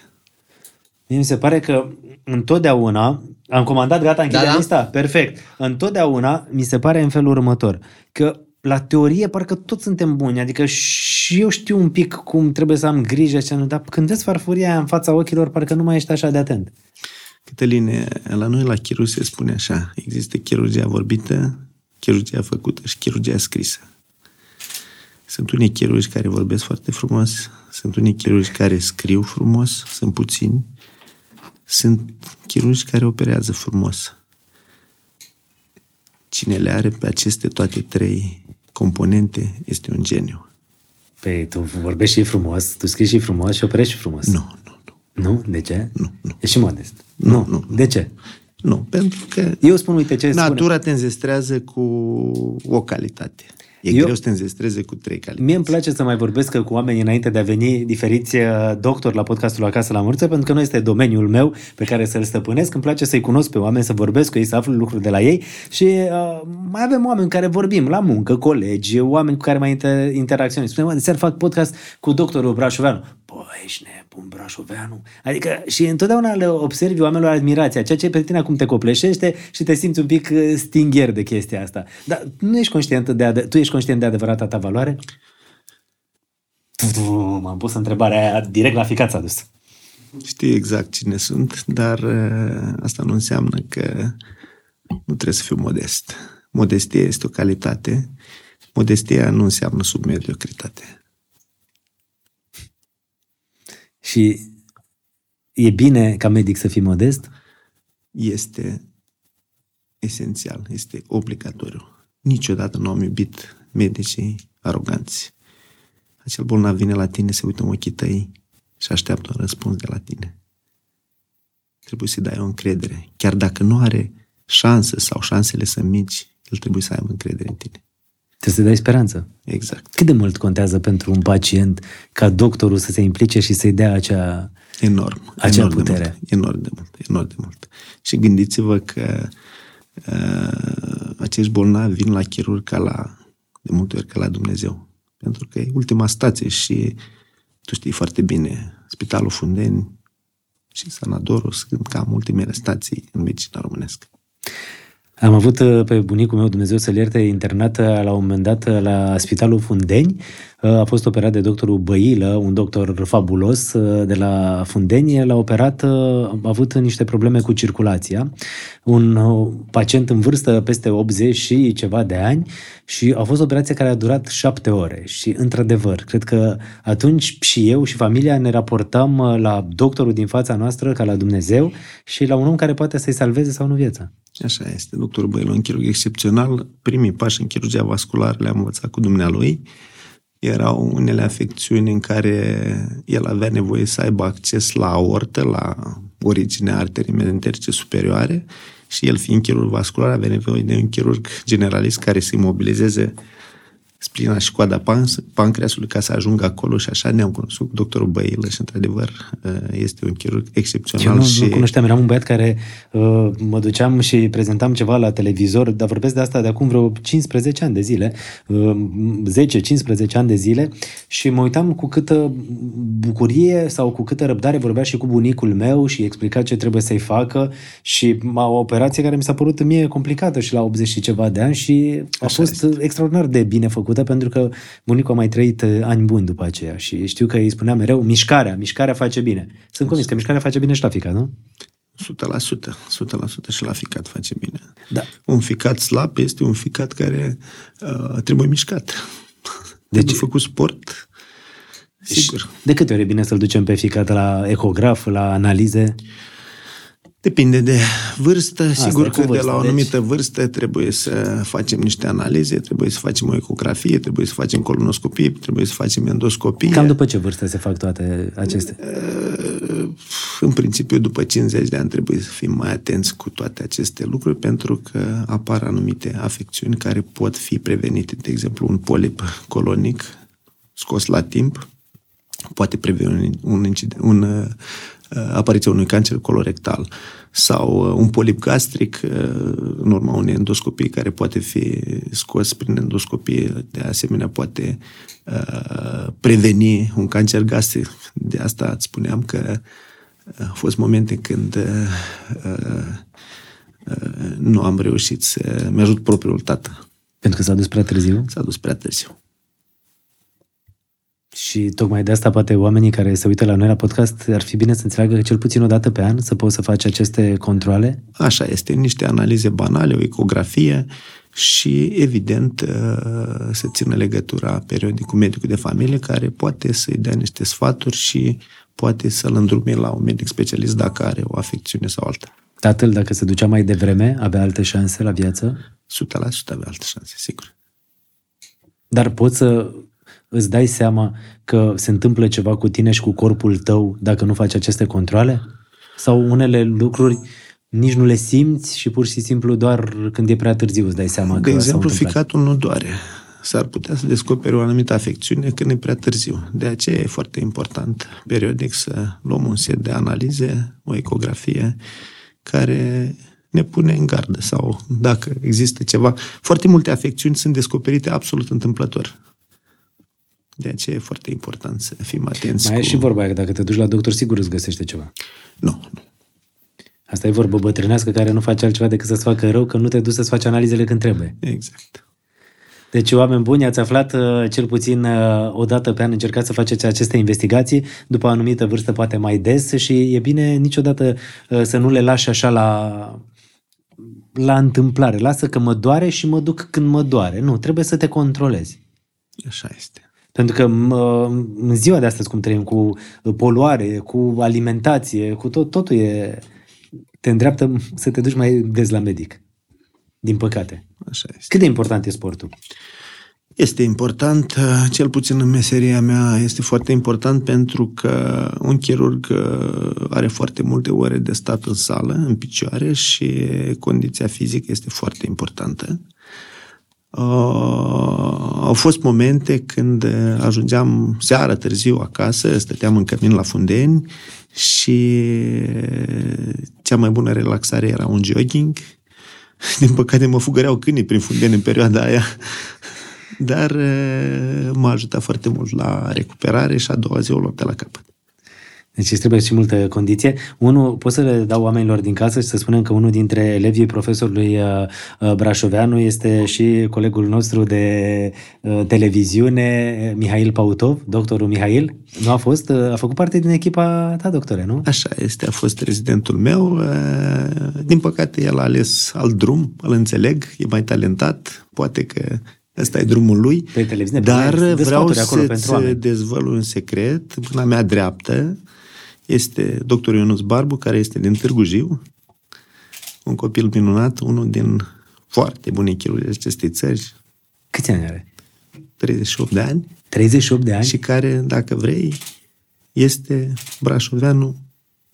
Mie mi se pare că întotdeauna, am comandat, gata, închidem Da, da. lista, perfect. Întotdeauna mi se pare în felul următor, că la teorie parcă toți suntem buni, adică și eu știu un pic cum trebuie să am grijă, și nu, dar când vezi farfuria aia în fața ochilor, parcă nu mai ești așa de atent. Cătăline, la noi la chirurg se spune așa, există chirurgia vorbită, chirurgia făcută și chirurgia scrisă. Sunt unii chirurgi care vorbesc foarte frumos, sunt unii chirurgi care scriu frumos, sunt puțini, sunt chirurgi care operează frumos. Cine le are pe aceste toate trei componente este un geniu. Păi tu vorbești și frumos, tu scrii și frumos și operești și frumos. Nu, nu, nu. Nu? De ce? Nu, nu. E și modest. Nu, nu. De ce? Nu, pentru că Eu spun, uite ce spune. natura te înzestrează cu o calitate. E Eu- greu să te înzestreze cu trei calități. Mie îmi place să mai vorbesc cu oamenii înainte de a veni diferiți uh, doctori la podcastul Acasă la Murță, pentru că nu este domeniul meu pe care să-l stăpânesc. Îmi place să-i cunosc pe oameni, să vorbesc cu ei, să aflu lucruri de la ei și uh, mai avem oameni cu care vorbim la muncă, colegi, oameni cu care mai inter- interacționez. Spunem, mă, de seară fac podcast cu doctorul Brașoveanu. Băi, ești nebun Brașoveanu. Adică și întotdeauna le observi oamenilor admirația, ceea ce pe tine acum te copleșește și te simți un pic uh, stingher de chestia asta. Dar nu ești conștient de ade- tu ești conștient de adevărata ta valoare? M-am pus întrebarea aia direct la ficat s-a dus. Știi exact cine sunt, dar uh, asta nu înseamnă că nu trebuie să fiu modest. Modestia este o calitate. Modestia nu înseamnă submediocritate. Și e bine ca medic să fii modest? Este esențial, este obligatoriu. Niciodată nu am iubit medicii aroganți. Acel bolnav vine la tine, se uită în ochii tăi și așteaptă un răspuns de la tine. Trebuie să-i dai o încredere. Chiar dacă nu are șansă sau șansele sunt mici, el trebuie să aibă încredere în tine. Trebuie să dai speranță. Exact. Cât de mult contează pentru un pacient ca doctorul să se implice și să-i dea acea... Enorm. Acea enorm putere. De mult, enorm de mult. Enorm de mult. Și gândiți-vă că uh, acești bolnavi vin la chirurg ca la, de multe ori ca la Dumnezeu. Pentru că e ultima stație și tu știi foarte bine, Spitalul Fundeni și Sanadorul sunt cam ultimele stații în medicina românească. Am avut uh, pe bunicul meu, Dumnezeu să-l ierte, internat uh, la un moment dat uh, la Spitalul Fundeni. A fost operat de doctorul Băilă, un doctor fabulos de la Fundeni. L-a operat, a avut niște probleme cu circulația. Un pacient în vârstă peste 80 și ceva de ani și a fost o operație care a durat șapte ore. Și, într-adevăr, cred că atunci și eu și familia ne raportam la doctorul din fața noastră ca la Dumnezeu și la un om care poate să-i salveze sau nu viața. Așa este. Doctorul Băilu, un chirurg excepțional. Primii pași în chirurgia vasculară le-am învățat cu dumnealui. Erau unele afecțiuni în care el avea nevoie să aibă acces la aortă, la originea arterii mezenterice superioare și el fiind chirurg vascular avea nevoie de un chirurg generalist care să imobilizeze splina și coada pancreasului ca să ajungă acolo și așa ne-am cunoscut cu doctorul Băilă și într-adevăr uh, este un chirurg excepțional. Eu nu, și... nu cunoșteam, eram un băiat care uh, mă duceam și prezentam ceva la televizor, dar vorbesc de asta de acum vreo 15 ani de zile, uh, 10-15 ani de zile și mă uitam cu câtă bucurie sau cu câtă răbdare vorbea și cu bunicul meu și explica ce trebuie să-i facă și o operație care mi s-a părut mie complicată și la 80 și ceva de ani și a Așa fost este. extraordinar de bine făcut făcută pentru că bunicul a mai trăit uh, ani buni după aceea și știu că îi spunea mereu, mișcarea, mișcarea face bine. Sunt convins că mișcarea face bine și la ficat, nu? 100%, 100% și la ficat face bine. Da. Un ficat slab este un ficat care uh, trebuie mișcat. Deci, trebuie făcut sport, sigur. De câte ori e bine să-l ducem pe ficat la ecograf, la analize? Depinde de vârstă. Asta Sigur că vârstă, de la o anumită deci... vârstă trebuie să facem niște analize, trebuie să facem o ecografie, trebuie să facem colonoscopie, trebuie să facem endoscopie. Cam după ce vârstă se fac toate acestea? În principiu, după 50 de ani trebuie să fim mai atenți cu toate aceste lucruri pentru că apar anumite afecțiuni care pot fi prevenite. De exemplu, un polip colonic scos la timp poate preveni un, incident, un Uh, apariția unui cancer colorectal sau uh, un polip gastric uh, în urma unei endoscopii care poate fi scos prin endoscopie, de asemenea poate preveni un cancer gastric. De asta îți spuneam că au fost momente când nu am reușit să mi-ajut propriul tată. Pentru că s-a dus prea târziu? S-a dus prea târziu. Și tocmai de asta poate oamenii care se uită la noi la podcast ar fi bine să înțeleagă că cel puțin o dată pe an să poți să faci aceste controle? Așa este, niște analize banale, o ecografie și, evident, uh, să țină legătura periodic cu medicul de familie care poate să-i dea niște sfaturi și poate să-l îndrume la un medic specialist dacă are o afecțiune sau alta. Tatăl, dacă se ducea mai devreme, avea alte șanse la viață? 100% avea alte șanse, sigur. Dar poți să îți dai seama că se întâmplă ceva cu tine și cu corpul tău dacă nu faci aceste controle? Sau unele lucruri nici nu le simți și pur și simplu doar când e prea târziu îți dai seama De că exemplu, ficatul nu doare. S-ar putea să descoperi o anumită afecțiune când e prea târziu. De aceea e foarte important periodic să luăm un set de analize, o ecografie, care ne pune în gardă sau dacă există ceva. Foarte multe afecțiuni sunt descoperite absolut întâmplător. De aceea e foarte important să fim atenți. Mai cu... e și vorba că dacă te duci la doctor, sigur îți găsește ceva. Nu, nu. Asta e vorbă bătrânească care nu face altceva decât să-ți facă rău, că nu te duci să-ți faci analizele când trebuie. Exact. Deci, oameni buni, ați aflat uh, cel puțin uh, o dată pe an încercați să faceți aceste investigații, după o anumită vârstă poate mai des și e bine niciodată uh, să nu le lași așa la, la întâmplare. Lasă că mă doare și mă duc când mă doare. Nu, trebuie să te controlezi. Așa este. Pentru că în ziua de astăzi, cum trăim, cu poluare, cu alimentație, cu tot, totul e, te îndreaptă să te duci mai des la medic. Din păcate. Așa este. Cât de important e sportul? Este important, cel puțin în meseria mea, este foarte important pentru că un chirurg uh, are foarte multe ore de stat în sală, în picioare și condiția fizică este foarte importantă. Uh, au fost momente când ajungeam seara târziu acasă, stăteam în cămin la Fundeni și cea mai bună relaxare era un jogging. Din păcate mă fugăreau câinii prin Fundeni în perioada aia, dar m-a ajutat foarte mult la recuperare și a doua zi o luat de la capăt. Deci îți trebuie și multă condiție. Unul, pot să le dau oamenilor din casă și să spunem că unul dintre elevii profesorului uh, uh, Brașoveanu este și colegul nostru de uh, televiziune, Mihail Pautov, doctorul Mihail. Nu a fost? A făcut parte din echipa ta, doctore, nu? Așa este, a fost rezidentul meu. Din păcate, el a ales alt drum, îl înțeleg, e mai talentat, poate că Ăsta e drumul lui. Pe televiziune, dar vreau să-ți dezvălui un secret. Până mea dreaptă este doctorul Ionuț Barbu, care este din Târgu Jiu, un copil minunat, unul din foarte bune chirurgi acestei țări. Câți ani are? 38 de ani. 38 de ani? Și care, dacă vrei, este brașoveanu,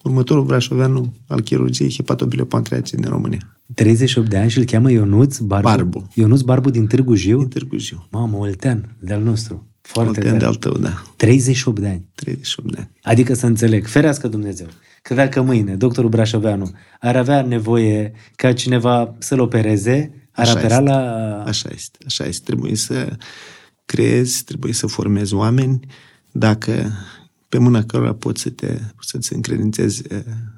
următorul brașoveanu al chirurgiei hepatobiliopancreatice din România. 38 de ani și îl cheamă Ionuț Barbu. Barbu. Ionuț Barbu din Târgu Jiu? Din Târgu Jiu. Mamă, Oltean, de-al nostru. Foarte Oltean de-al tău, da. 38 de ani. 38 de ani. Adică să înțeleg, ferească Dumnezeu, că dacă mâine doctorul Brașoveanu ar avea nevoie ca cineva să-l opereze, ar așa apela este. la... Așa este, așa este. Trebuie să creezi, trebuie să formezi oameni. Dacă pe mâna cărora poți să te, să-ți încredințezi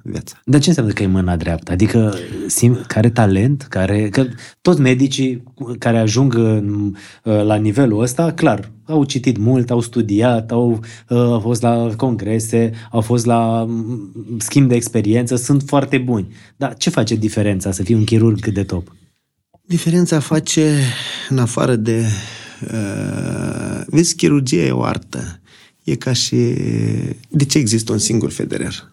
viața. Dar ce înseamnă că e mâna dreaptă? Adică sim, care talent, care, că toți medicii care ajung în, la nivelul ăsta, clar, au citit mult, au studiat, au, au fost la congrese, au fost la schimb de experiență, sunt foarte buni. Dar ce face diferența să fii un chirurg de top? Diferența face, în afară de... Uh, vezi, chirurgia e o artă E ca și... De ce există un singur Federer?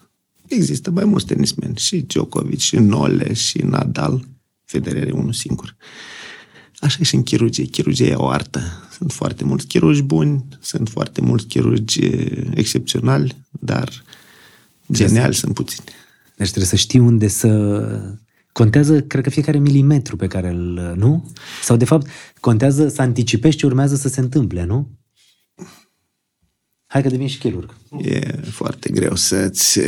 Există mai mulți tenismeni, și Djokovic, și Nole, și Nadal. Federer e unul singur. Așa e și în chirurgie. Chirurgia e o artă. Sunt foarte mulți chirurgi buni, sunt foarte mulți chirurgi excepționali, dar geniali sunt puțini. Deci trebuie să știi unde să... Contează, cred că fiecare milimetru pe care îl... Nu? Sau, de fapt, contează să anticipezi ce urmează să se întâmple, nu? Hai că devin și chirurg. E foarte greu să-ți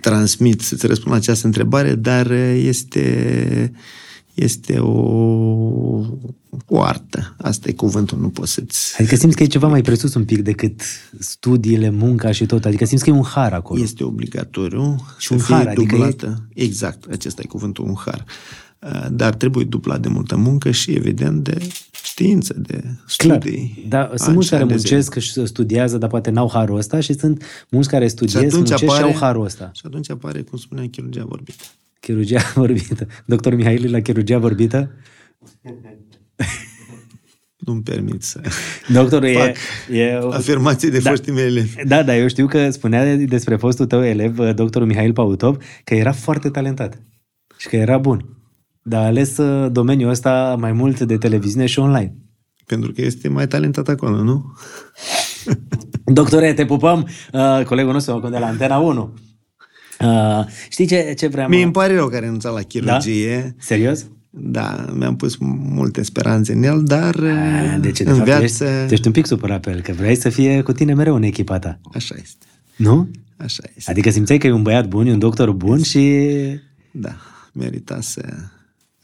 transmit, să-ți răspund la această întrebare, dar este, este o, o artă. Asta e cuvântul, nu poți să-ți... Adică simți că e ceva mai presus un pic decât studiile, munca și tot. Adică simți că e un har acolo. Este obligatoriu și un har, adică dublată. E... Exact, acesta e cuvântul, un har. Dar trebuie duplat de multă muncă și, evident, de știință, de studii. Clar, da, sunt mulți care muncesc și studiază, dar poate n-au harul ăsta și sunt mulți care studiază, muncesc apare, și au harul ăsta. Și atunci apare, cum spuneam, chirurgia vorbită. Chirurgia vorbită. Doctor Mihail la chirurgia vorbită? Nu-mi permit să Doctorul fac e, e, afirmații de da, foștii mei elevi. Da, da, eu știu că spunea despre fostul tău elev, doctorul Mihail Pautov, că era foarte talentat și că era bun. Dar a ales uh, domeniul ăsta mai mult de televiziune și online. Pentru că este mai talentat acolo, nu? Doctore, te pupăm, uh, colegul nostru de la Antena 1. Uh, știi ce, ce vreau? Mie îmi pare rău că a renunțat la chirurgie. Da? Serios? Da, mi-am pus multe speranțe în el, dar a, de ce, de în fapt, viață... Ești, ești un pic supărat pe el, că vrei să fie cu tine mereu în echipa ta. Așa este. Nu? Așa este. Adică simțeai că e un băiat bun, e un doctor bun și... Da, merita să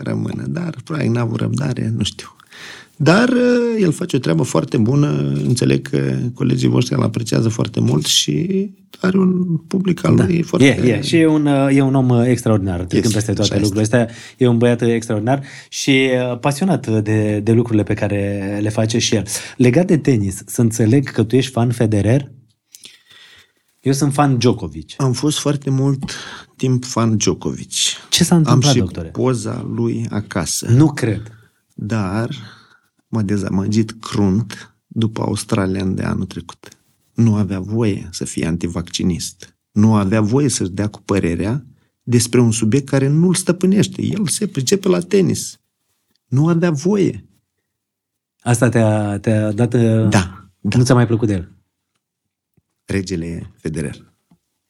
rămână, dar probabil n-a avut răbdare, nu știu. Dar uh, el face o treabă foarte bună, înțeleg că colegii voștri îl apreciază foarte mult și are un public al da. lui foarte... E, e. Și e un, uh, e un om uh, extraordinar, trecând yes, peste toate lucrurile astea. E un băiat extraordinar și pasionat de, de lucrurile pe care le face și el. Legat de tenis, să înțeleg că tu ești fan Federer? Eu sunt fan Djokovic. Am fost foarte mult timp fan Djokovic. Ce s-a întâmplat, Am și doctore? poza lui acasă. Nu cred. Dar m-a dezamăgit crunt după Australian de anul trecut. Nu avea voie să fie antivaccinist. Nu avea voie să-și dea cu părerea despre un subiect care nu-l stăpânește. El se pricepe la tenis. Nu avea voie. Asta te-a, te-a dat... Da, da. Nu ți-a mai plăcut de el? Regele Federer.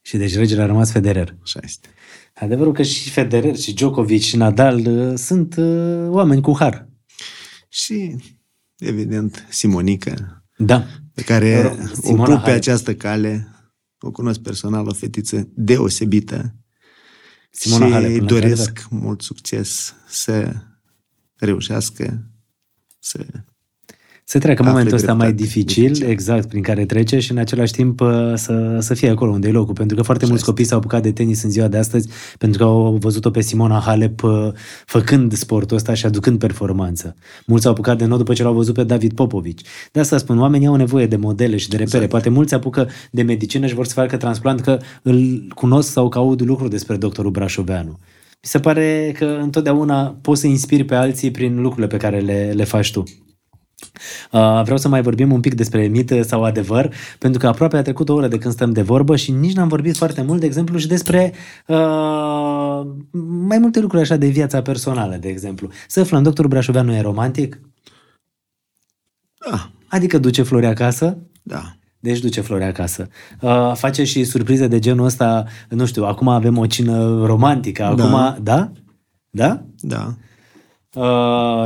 Și deci regele a rămas Federer. Așa este. Adevărul că și Federer, și Djokovic, și Nadal uh, sunt uh, oameni cu har. Și, evident, Simonica. Da. Pe care Simona o pup pe Halep. această cale. O cunosc personal, o fetiță deosebită. Simona și Halep, doresc mult succes să reușească să Să treacă Afle momentul ăsta mai dreptate, dificil, dificil. exact, prin care trece și în același timp uh, să, să fie acolo unde e locul. Pentru că foarte Așa mulți este. copii s-au apucat de tenis în ziua de astăzi pentru că au văzut-o pe Simona Halep uh, făcând sportul ăsta și aducând performanță. Mulți s-au apucat de nou după ce l-au văzut pe David Popovici. De asta spun, oamenii au nevoie de modele și de repere. Exact. Poate mulți se apucă de medicină și vor să facă transplant că îl cunosc sau că aud lucruri despre doctorul Brașoveanu. Mi se pare că întotdeauna poți să inspiri pe alții prin lucrurile pe care le, le faci tu. Uh, vreau să mai vorbim un pic despre mită sau adevăr, pentru că aproape a trecut o oră de când stăm de vorbă și nici n-am vorbit foarte mult, de exemplu, și despre uh, mai multe lucruri așa de viața personală, de exemplu. Să aflăm, doctorul Brașoveanu e romantic? Da, Adică duce flori acasă? da. Deci duce flori acasă. Uh, face și surprize de genul ăsta, nu știu, acum avem o cină romantică, acum, Da. da? Da? Da. Uh,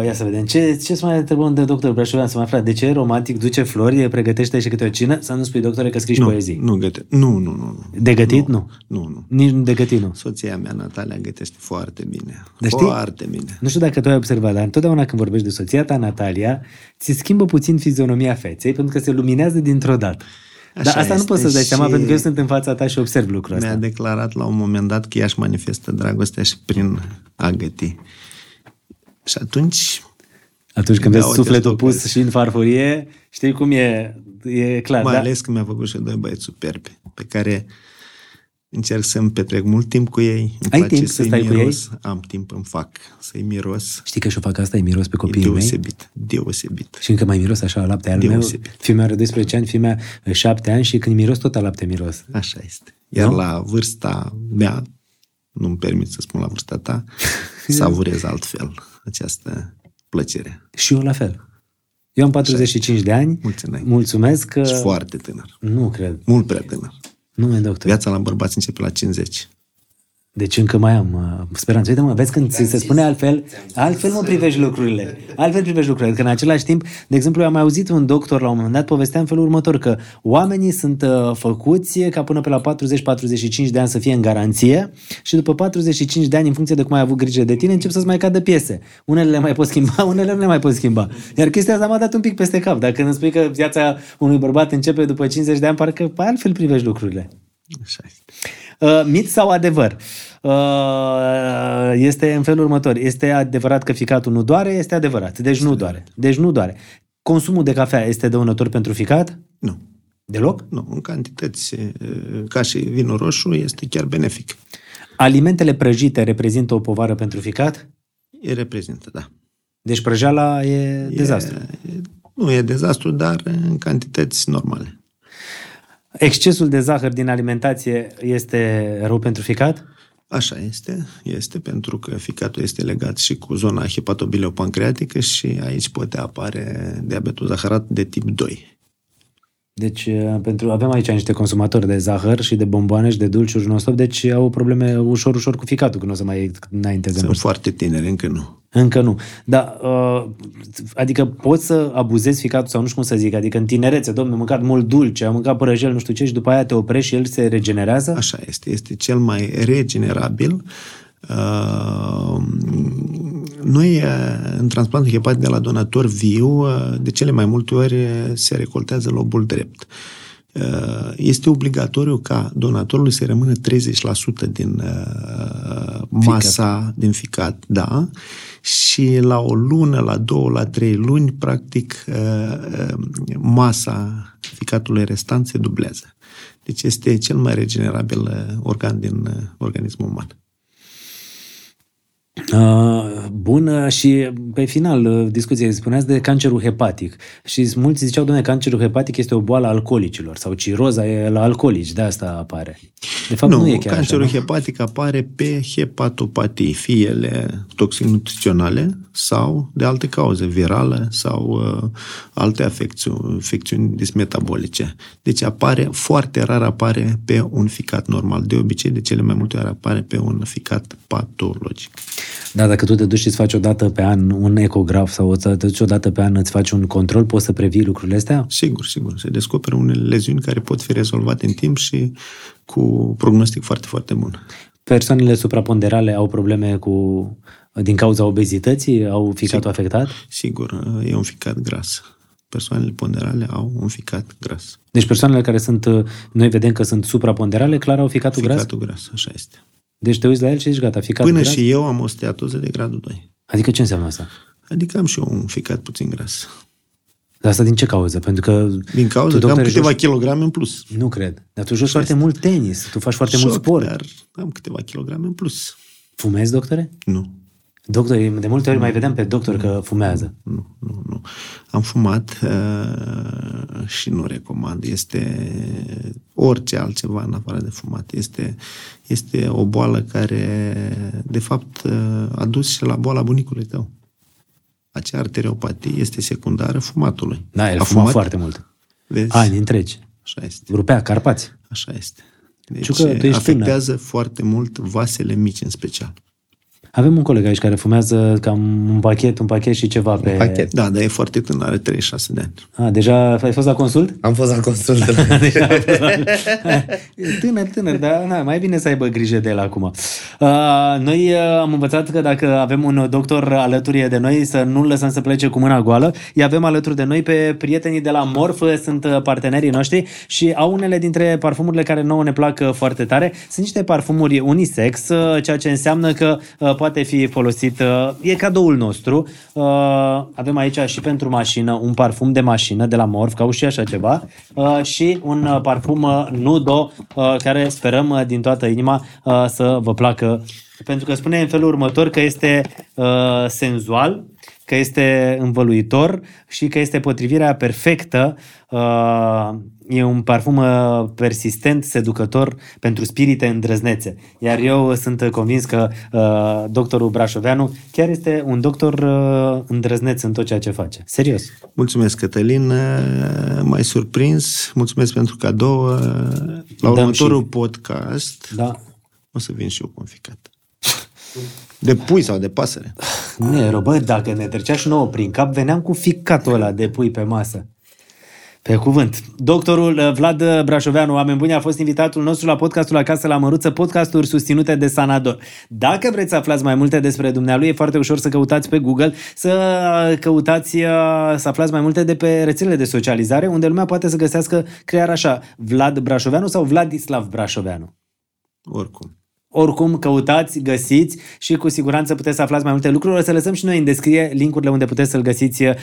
ia să vedem. Ce, ce să mai întrebăm de doctor Brașovean? Să mai aflat. De ce e romantic? Duce flori? Pregătește și câte o cină? Să nu spui, doctore, că scriși și Nu, poezii. nu găte. Nu, nu, nu. nu. De gătit? Nu. Nu, nu. Nici de gătit, nu. Soția mea, Natalia, gătește foarte bine. Dar știi- foarte bine. Nu știu dacă tu ai observat, dar întotdeauna când vorbești de soția ta, Natalia, ți schimbă puțin fizionomia feței pentru că se luminează dintr-o dată. Așa Dar asta nu este poți să-ți dai și seama pentru că eu sunt în fața ta și observ lucrul Mi-a ăsta. declarat la un moment dat că ea își manifestă dragostea și prin a găti. Și atunci, Atunci când Da, vezi uite, sufletul stocul. pus și în farfurie, știi cum e, e clar. mai da? ales că mi-a făcut și doi băieți superbi, pe care încerc să-mi petrec mult timp cu ei. Îmi Ai place timp să să-i stai cu miros. Am timp, îmi fac să-i miros. Știi că și-o fac asta, îi miros pe E copiii mei? deosebit, deosebit. Și încă mai miros așa la lapte. Al meu, Deosebit. fiul meu are 12 ani, fiul meu 7 ani și când miros tot la lapte miros. Așa este. Iar Nu? la vârsta mea, nu-mi permit să spun la vârsta ta, savurez altfel această plăcere. Și eu la fel. Eu am 45 de ani. Mulțumesc. Mulțumesc că... Și foarte tânăr. Nu cred. Mult prea tânăr. Nu e doctor. Viața la bărbați începe la 50. Deci încă mai am uh, speranță. Uite mă, vezi când ți se spune altfel, altfel mă privești lucrurile. Altfel privești lucrurile. Că în același timp, de exemplu, eu am mai auzit un doctor la un moment dat povestea în felul următor, că oamenii sunt uh, făcuți ca până pe la 40-45 de ani să fie în garanție și după 45 de ani, în funcție de cum ai avut grijă de tine, încep să-ți mai cadă piese. Unele le mai poți schimba, unele nu le mai poți schimba. Iar chestia asta m-a dat un pic peste cap. Dacă îmi spui că viața unui bărbat începe după 50 de ani, parcă altfel privești lucrurile. Așa este. Uh, mit sau adevăr? Uh, este în felul următor. Este adevărat că ficatul nu doare? Este adevărat. Deci nu doare. Deci nu doare. Consumul de cafea este dăunător pentru ficat? Nu. Deloc? Nu, în cantități e, ca și vinul roșu este chiar benefic. Alimentele prăjite reprezintă o povară pentru ficat? E reprezintă, da. Deci prăjeala e, E- dezastru. E, nu e dezastru, dar în cantități normale. Excesul de zahăr din alimentație este rău pentru ficat? Așa este, este pentru că ficatul este legat și cu zona hepatobileopancreatică și aici poate apare diabetul zaharat de tip 2. Deci uh, pentru, avem aici niște consumatori de zahăr și de bomboane și de dulciuri non-stop, deci au probleme ușor, ușor cu ficatul, că nu o să mai înainteze în Sunt vârstă. foarte tineri, încă nu. Încă nu. Da, uh, adică poți să abuzezi ficatul sau nu știu cum să zic, adică în tinerețe, domnule, am mâncat mult dulce, am mâncat prăjel, nu știu ce, și după aia te oprești și el se regenerează? Așa este, este cel mai regenerabil. Uh, Noi, uh, în transplantul hepatic de la donator viu, uh, de cele mai multe ori uh, se recoltează lobul drept. Uh, Este obligatoriu ca donatorului să rămână 30% din uh, masa din ficat, da, și la o lună, la două, la trei luni, practic, uh, uh, masa ficatului restant se dublează. Deci este cel mai regenerabil uh, organ din uh, organismul uman. Uh, bun, uh, și pe final uh, discuției spuneați de cancerul hepatic și mulți ziceau, domnule, cancerul hepatic este o boală a alcoolicilor sau ciroza e la alcoolici, de asta apare. De fapt, nu, nu, e chiar cancerul așa, nu? hepatic apare pe hepatopatii, fie ele toxic-nutriționale sau de alte cauze, virale sau uh, alte afecțiuni, infecțiuni dismetabolice. Deci apare, foarte rar apare pe un ficat normal. De obicei, de cele mai multe ori apare pe un ficat patologic. Da, dacă tu te duci și îți faci o dată pe an un ecograf sau te duci o dată pe an îți faci un control, poți să previi lucrurile astea? Sigur, sigur. Se descoperă unele leziuni care pot fi rezolvate în timp și cu prognostic foarte, foarte bun. Persoanele supraponderale au probleme cu din cauza obezității? Au ficatul afectat? Sigur, e un ficat gras. Persoanele ponderale au un ficat gras. Deci persoanele care sunt, uh, noi vedem că sunt supraponderale, clar au ficatul, gras? Ficatul gras, așa este. Deci te uiți la el și zici, gata, ficatul Până gras? și eu am o steatoză de gradul 2. Adică ce înseamnă asta? Adică am și eu un ficat puțin gras. Dar asta din ce cauză? Pentru că Din cauza tu, că am doctore, câteva joci... kilograme în plus. Nu cred. Dar tu joci foarte mult tenis, tu faci foarte mult Șoc, sport. Dar am câteva kilograme în plus. Fumezi, doctore? Nu, Doctor, de multe ori mai vedem pe doctor că fumează. nu, nu, nu. Am fumat uh, și nu recomand. Este orice altceva în afară de fumat. Este, este o boală care, de fapt, uh, a dus și la boala bunicului tău. Acea arteriopatie este secundară fumatului. Da, el A fuma foarte mult. Vezi? Ani întregi. Așa este. Rupea Carpați. Așa este. Deci Ciucă, tu ești afectează foarte mult vasele mici în special. Avem un coleg aici care fumează cam un pachet, un pachet și ceva pe... Pachet. Da, dar e foarte tânăr, are 36 de ani. A, deja ai fost la consult? Am fost la consult. Deja ai fost la... E tânăr, tânăr, dar na, mai bine să aibă grijă de el acum. Uh, noi uh, am învățat că dacă avem un doctor alături de noi, să nu-l lăsăm să plece cu mâna goală. Îi avem alături de noi pe prietenii de la Morf, sunt uh, partenerii noștri și au unele dintre parfumurile care nouă ne plac uh, foarte tare. Sunt niște parfumuri unisex, uh, ceea ce înseamnă că uh, poate fi folosit, uh, e cadoul nostru. Uh, avem aici și pentru mașină un parfum de mașină de la Morf, ca și așa ceva, uh, și un uh, parfum uh, Nudo, uh, care sperăm uh, din toată inima uh, să vă placă, pentru că spune în felul următor că este uh, senzual, că este învăluitor și că este potrivirea perfectă. Uh, e un parfum uh, persistent, seducător pentru spirite îndrăznețe. Iar eu sunt convins că uh, doctorul Brașoveanu chiar este un doctor uh, îndrăzneț în tot ceea ce face. Serios. Mulțumesc, Cătălin. M-ai surprins. Mulțumesc pentru cadou. La următorul și- podcast Da. o să vin și eu cu un ficat. De pui sau de pasăre. Ne, bă, dacă ne trecea și nouă prin cap, veneam cu ficatul ăla de pui pe masă. Pe cuvânt. Doctorul uh, Vlad Brașoveanu, oameni buni, a fost invitatul nostru la podcastul Acasă la Măruță, podcasturi susținute de Sanador. Dacă vreți să aflați mai multe despre dumnealui, e foarte ușor să căutați pe Google, să uh, căutați, uh, să aflați mai multe de pe rețelele de socializare, unde lumea poate să găsească crear așa, Vlad Brașoveanu sau Vladislav Brașoveanu. Oricum. Oricum, căutați, găsiți și cu siguranță puteți să aflați mai multe lucruri. O să lăsăm și noi în descriere linkurile unde puteți să-l găsiți uh,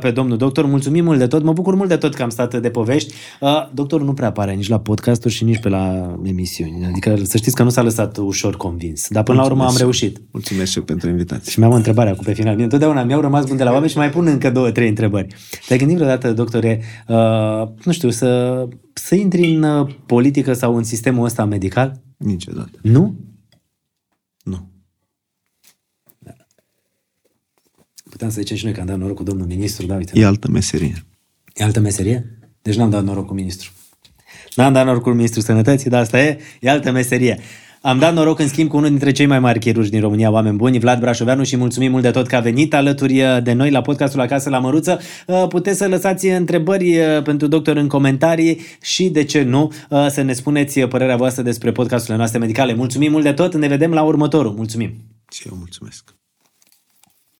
pe domnul doctor. Mulțumim mult de tot, mă bucur mult de tot că am stat de povești. Uh, doctorul nu prea apare nici la podcasturi și nici pe la emisiuni. Adică să știți că nu s-a lăsat ușor convins. Dar până la urmă am Mulțumesc. reușit. Mulțumesc și eu pentru invitație. Și mi-am o întrebare acum pe final. Mie întotdeauna mi-au rămas bun de la oameni și mai pun încă două, trei întrebări. Te-ai gândit vreodată, doctore, uh, nu știu, să, să intri în uh, politică sau în sistemul ăsta medical? Niciodată. Nu? Nu. Puteam să zicem și noi că am dat noroc cu domnul ministru, da, uite. E altă meserie. E altă meserie? Deci n-am dat noroc cu ministru. N-am dat noroc cu ministru sănătății, dar asta e, e altă meserie. Am dat noroc în schimb cu unul dintre cei mai mari chirurgi din România, oameni buni, Vlad Brașoveanu și mulțumim mult de tot că a venit alături de noi la podcastul Acasă la Măruță. Uh, Puteți să lăsați întrebări uh, pentru doctor în comentarii și, de ce nu, uh, să ne spuneți părerea voastră despre podcasturile noastre medicale. Mulțumim mult de tot, ne vedem la următorul. Mulțumim! Și eu mulțumesc.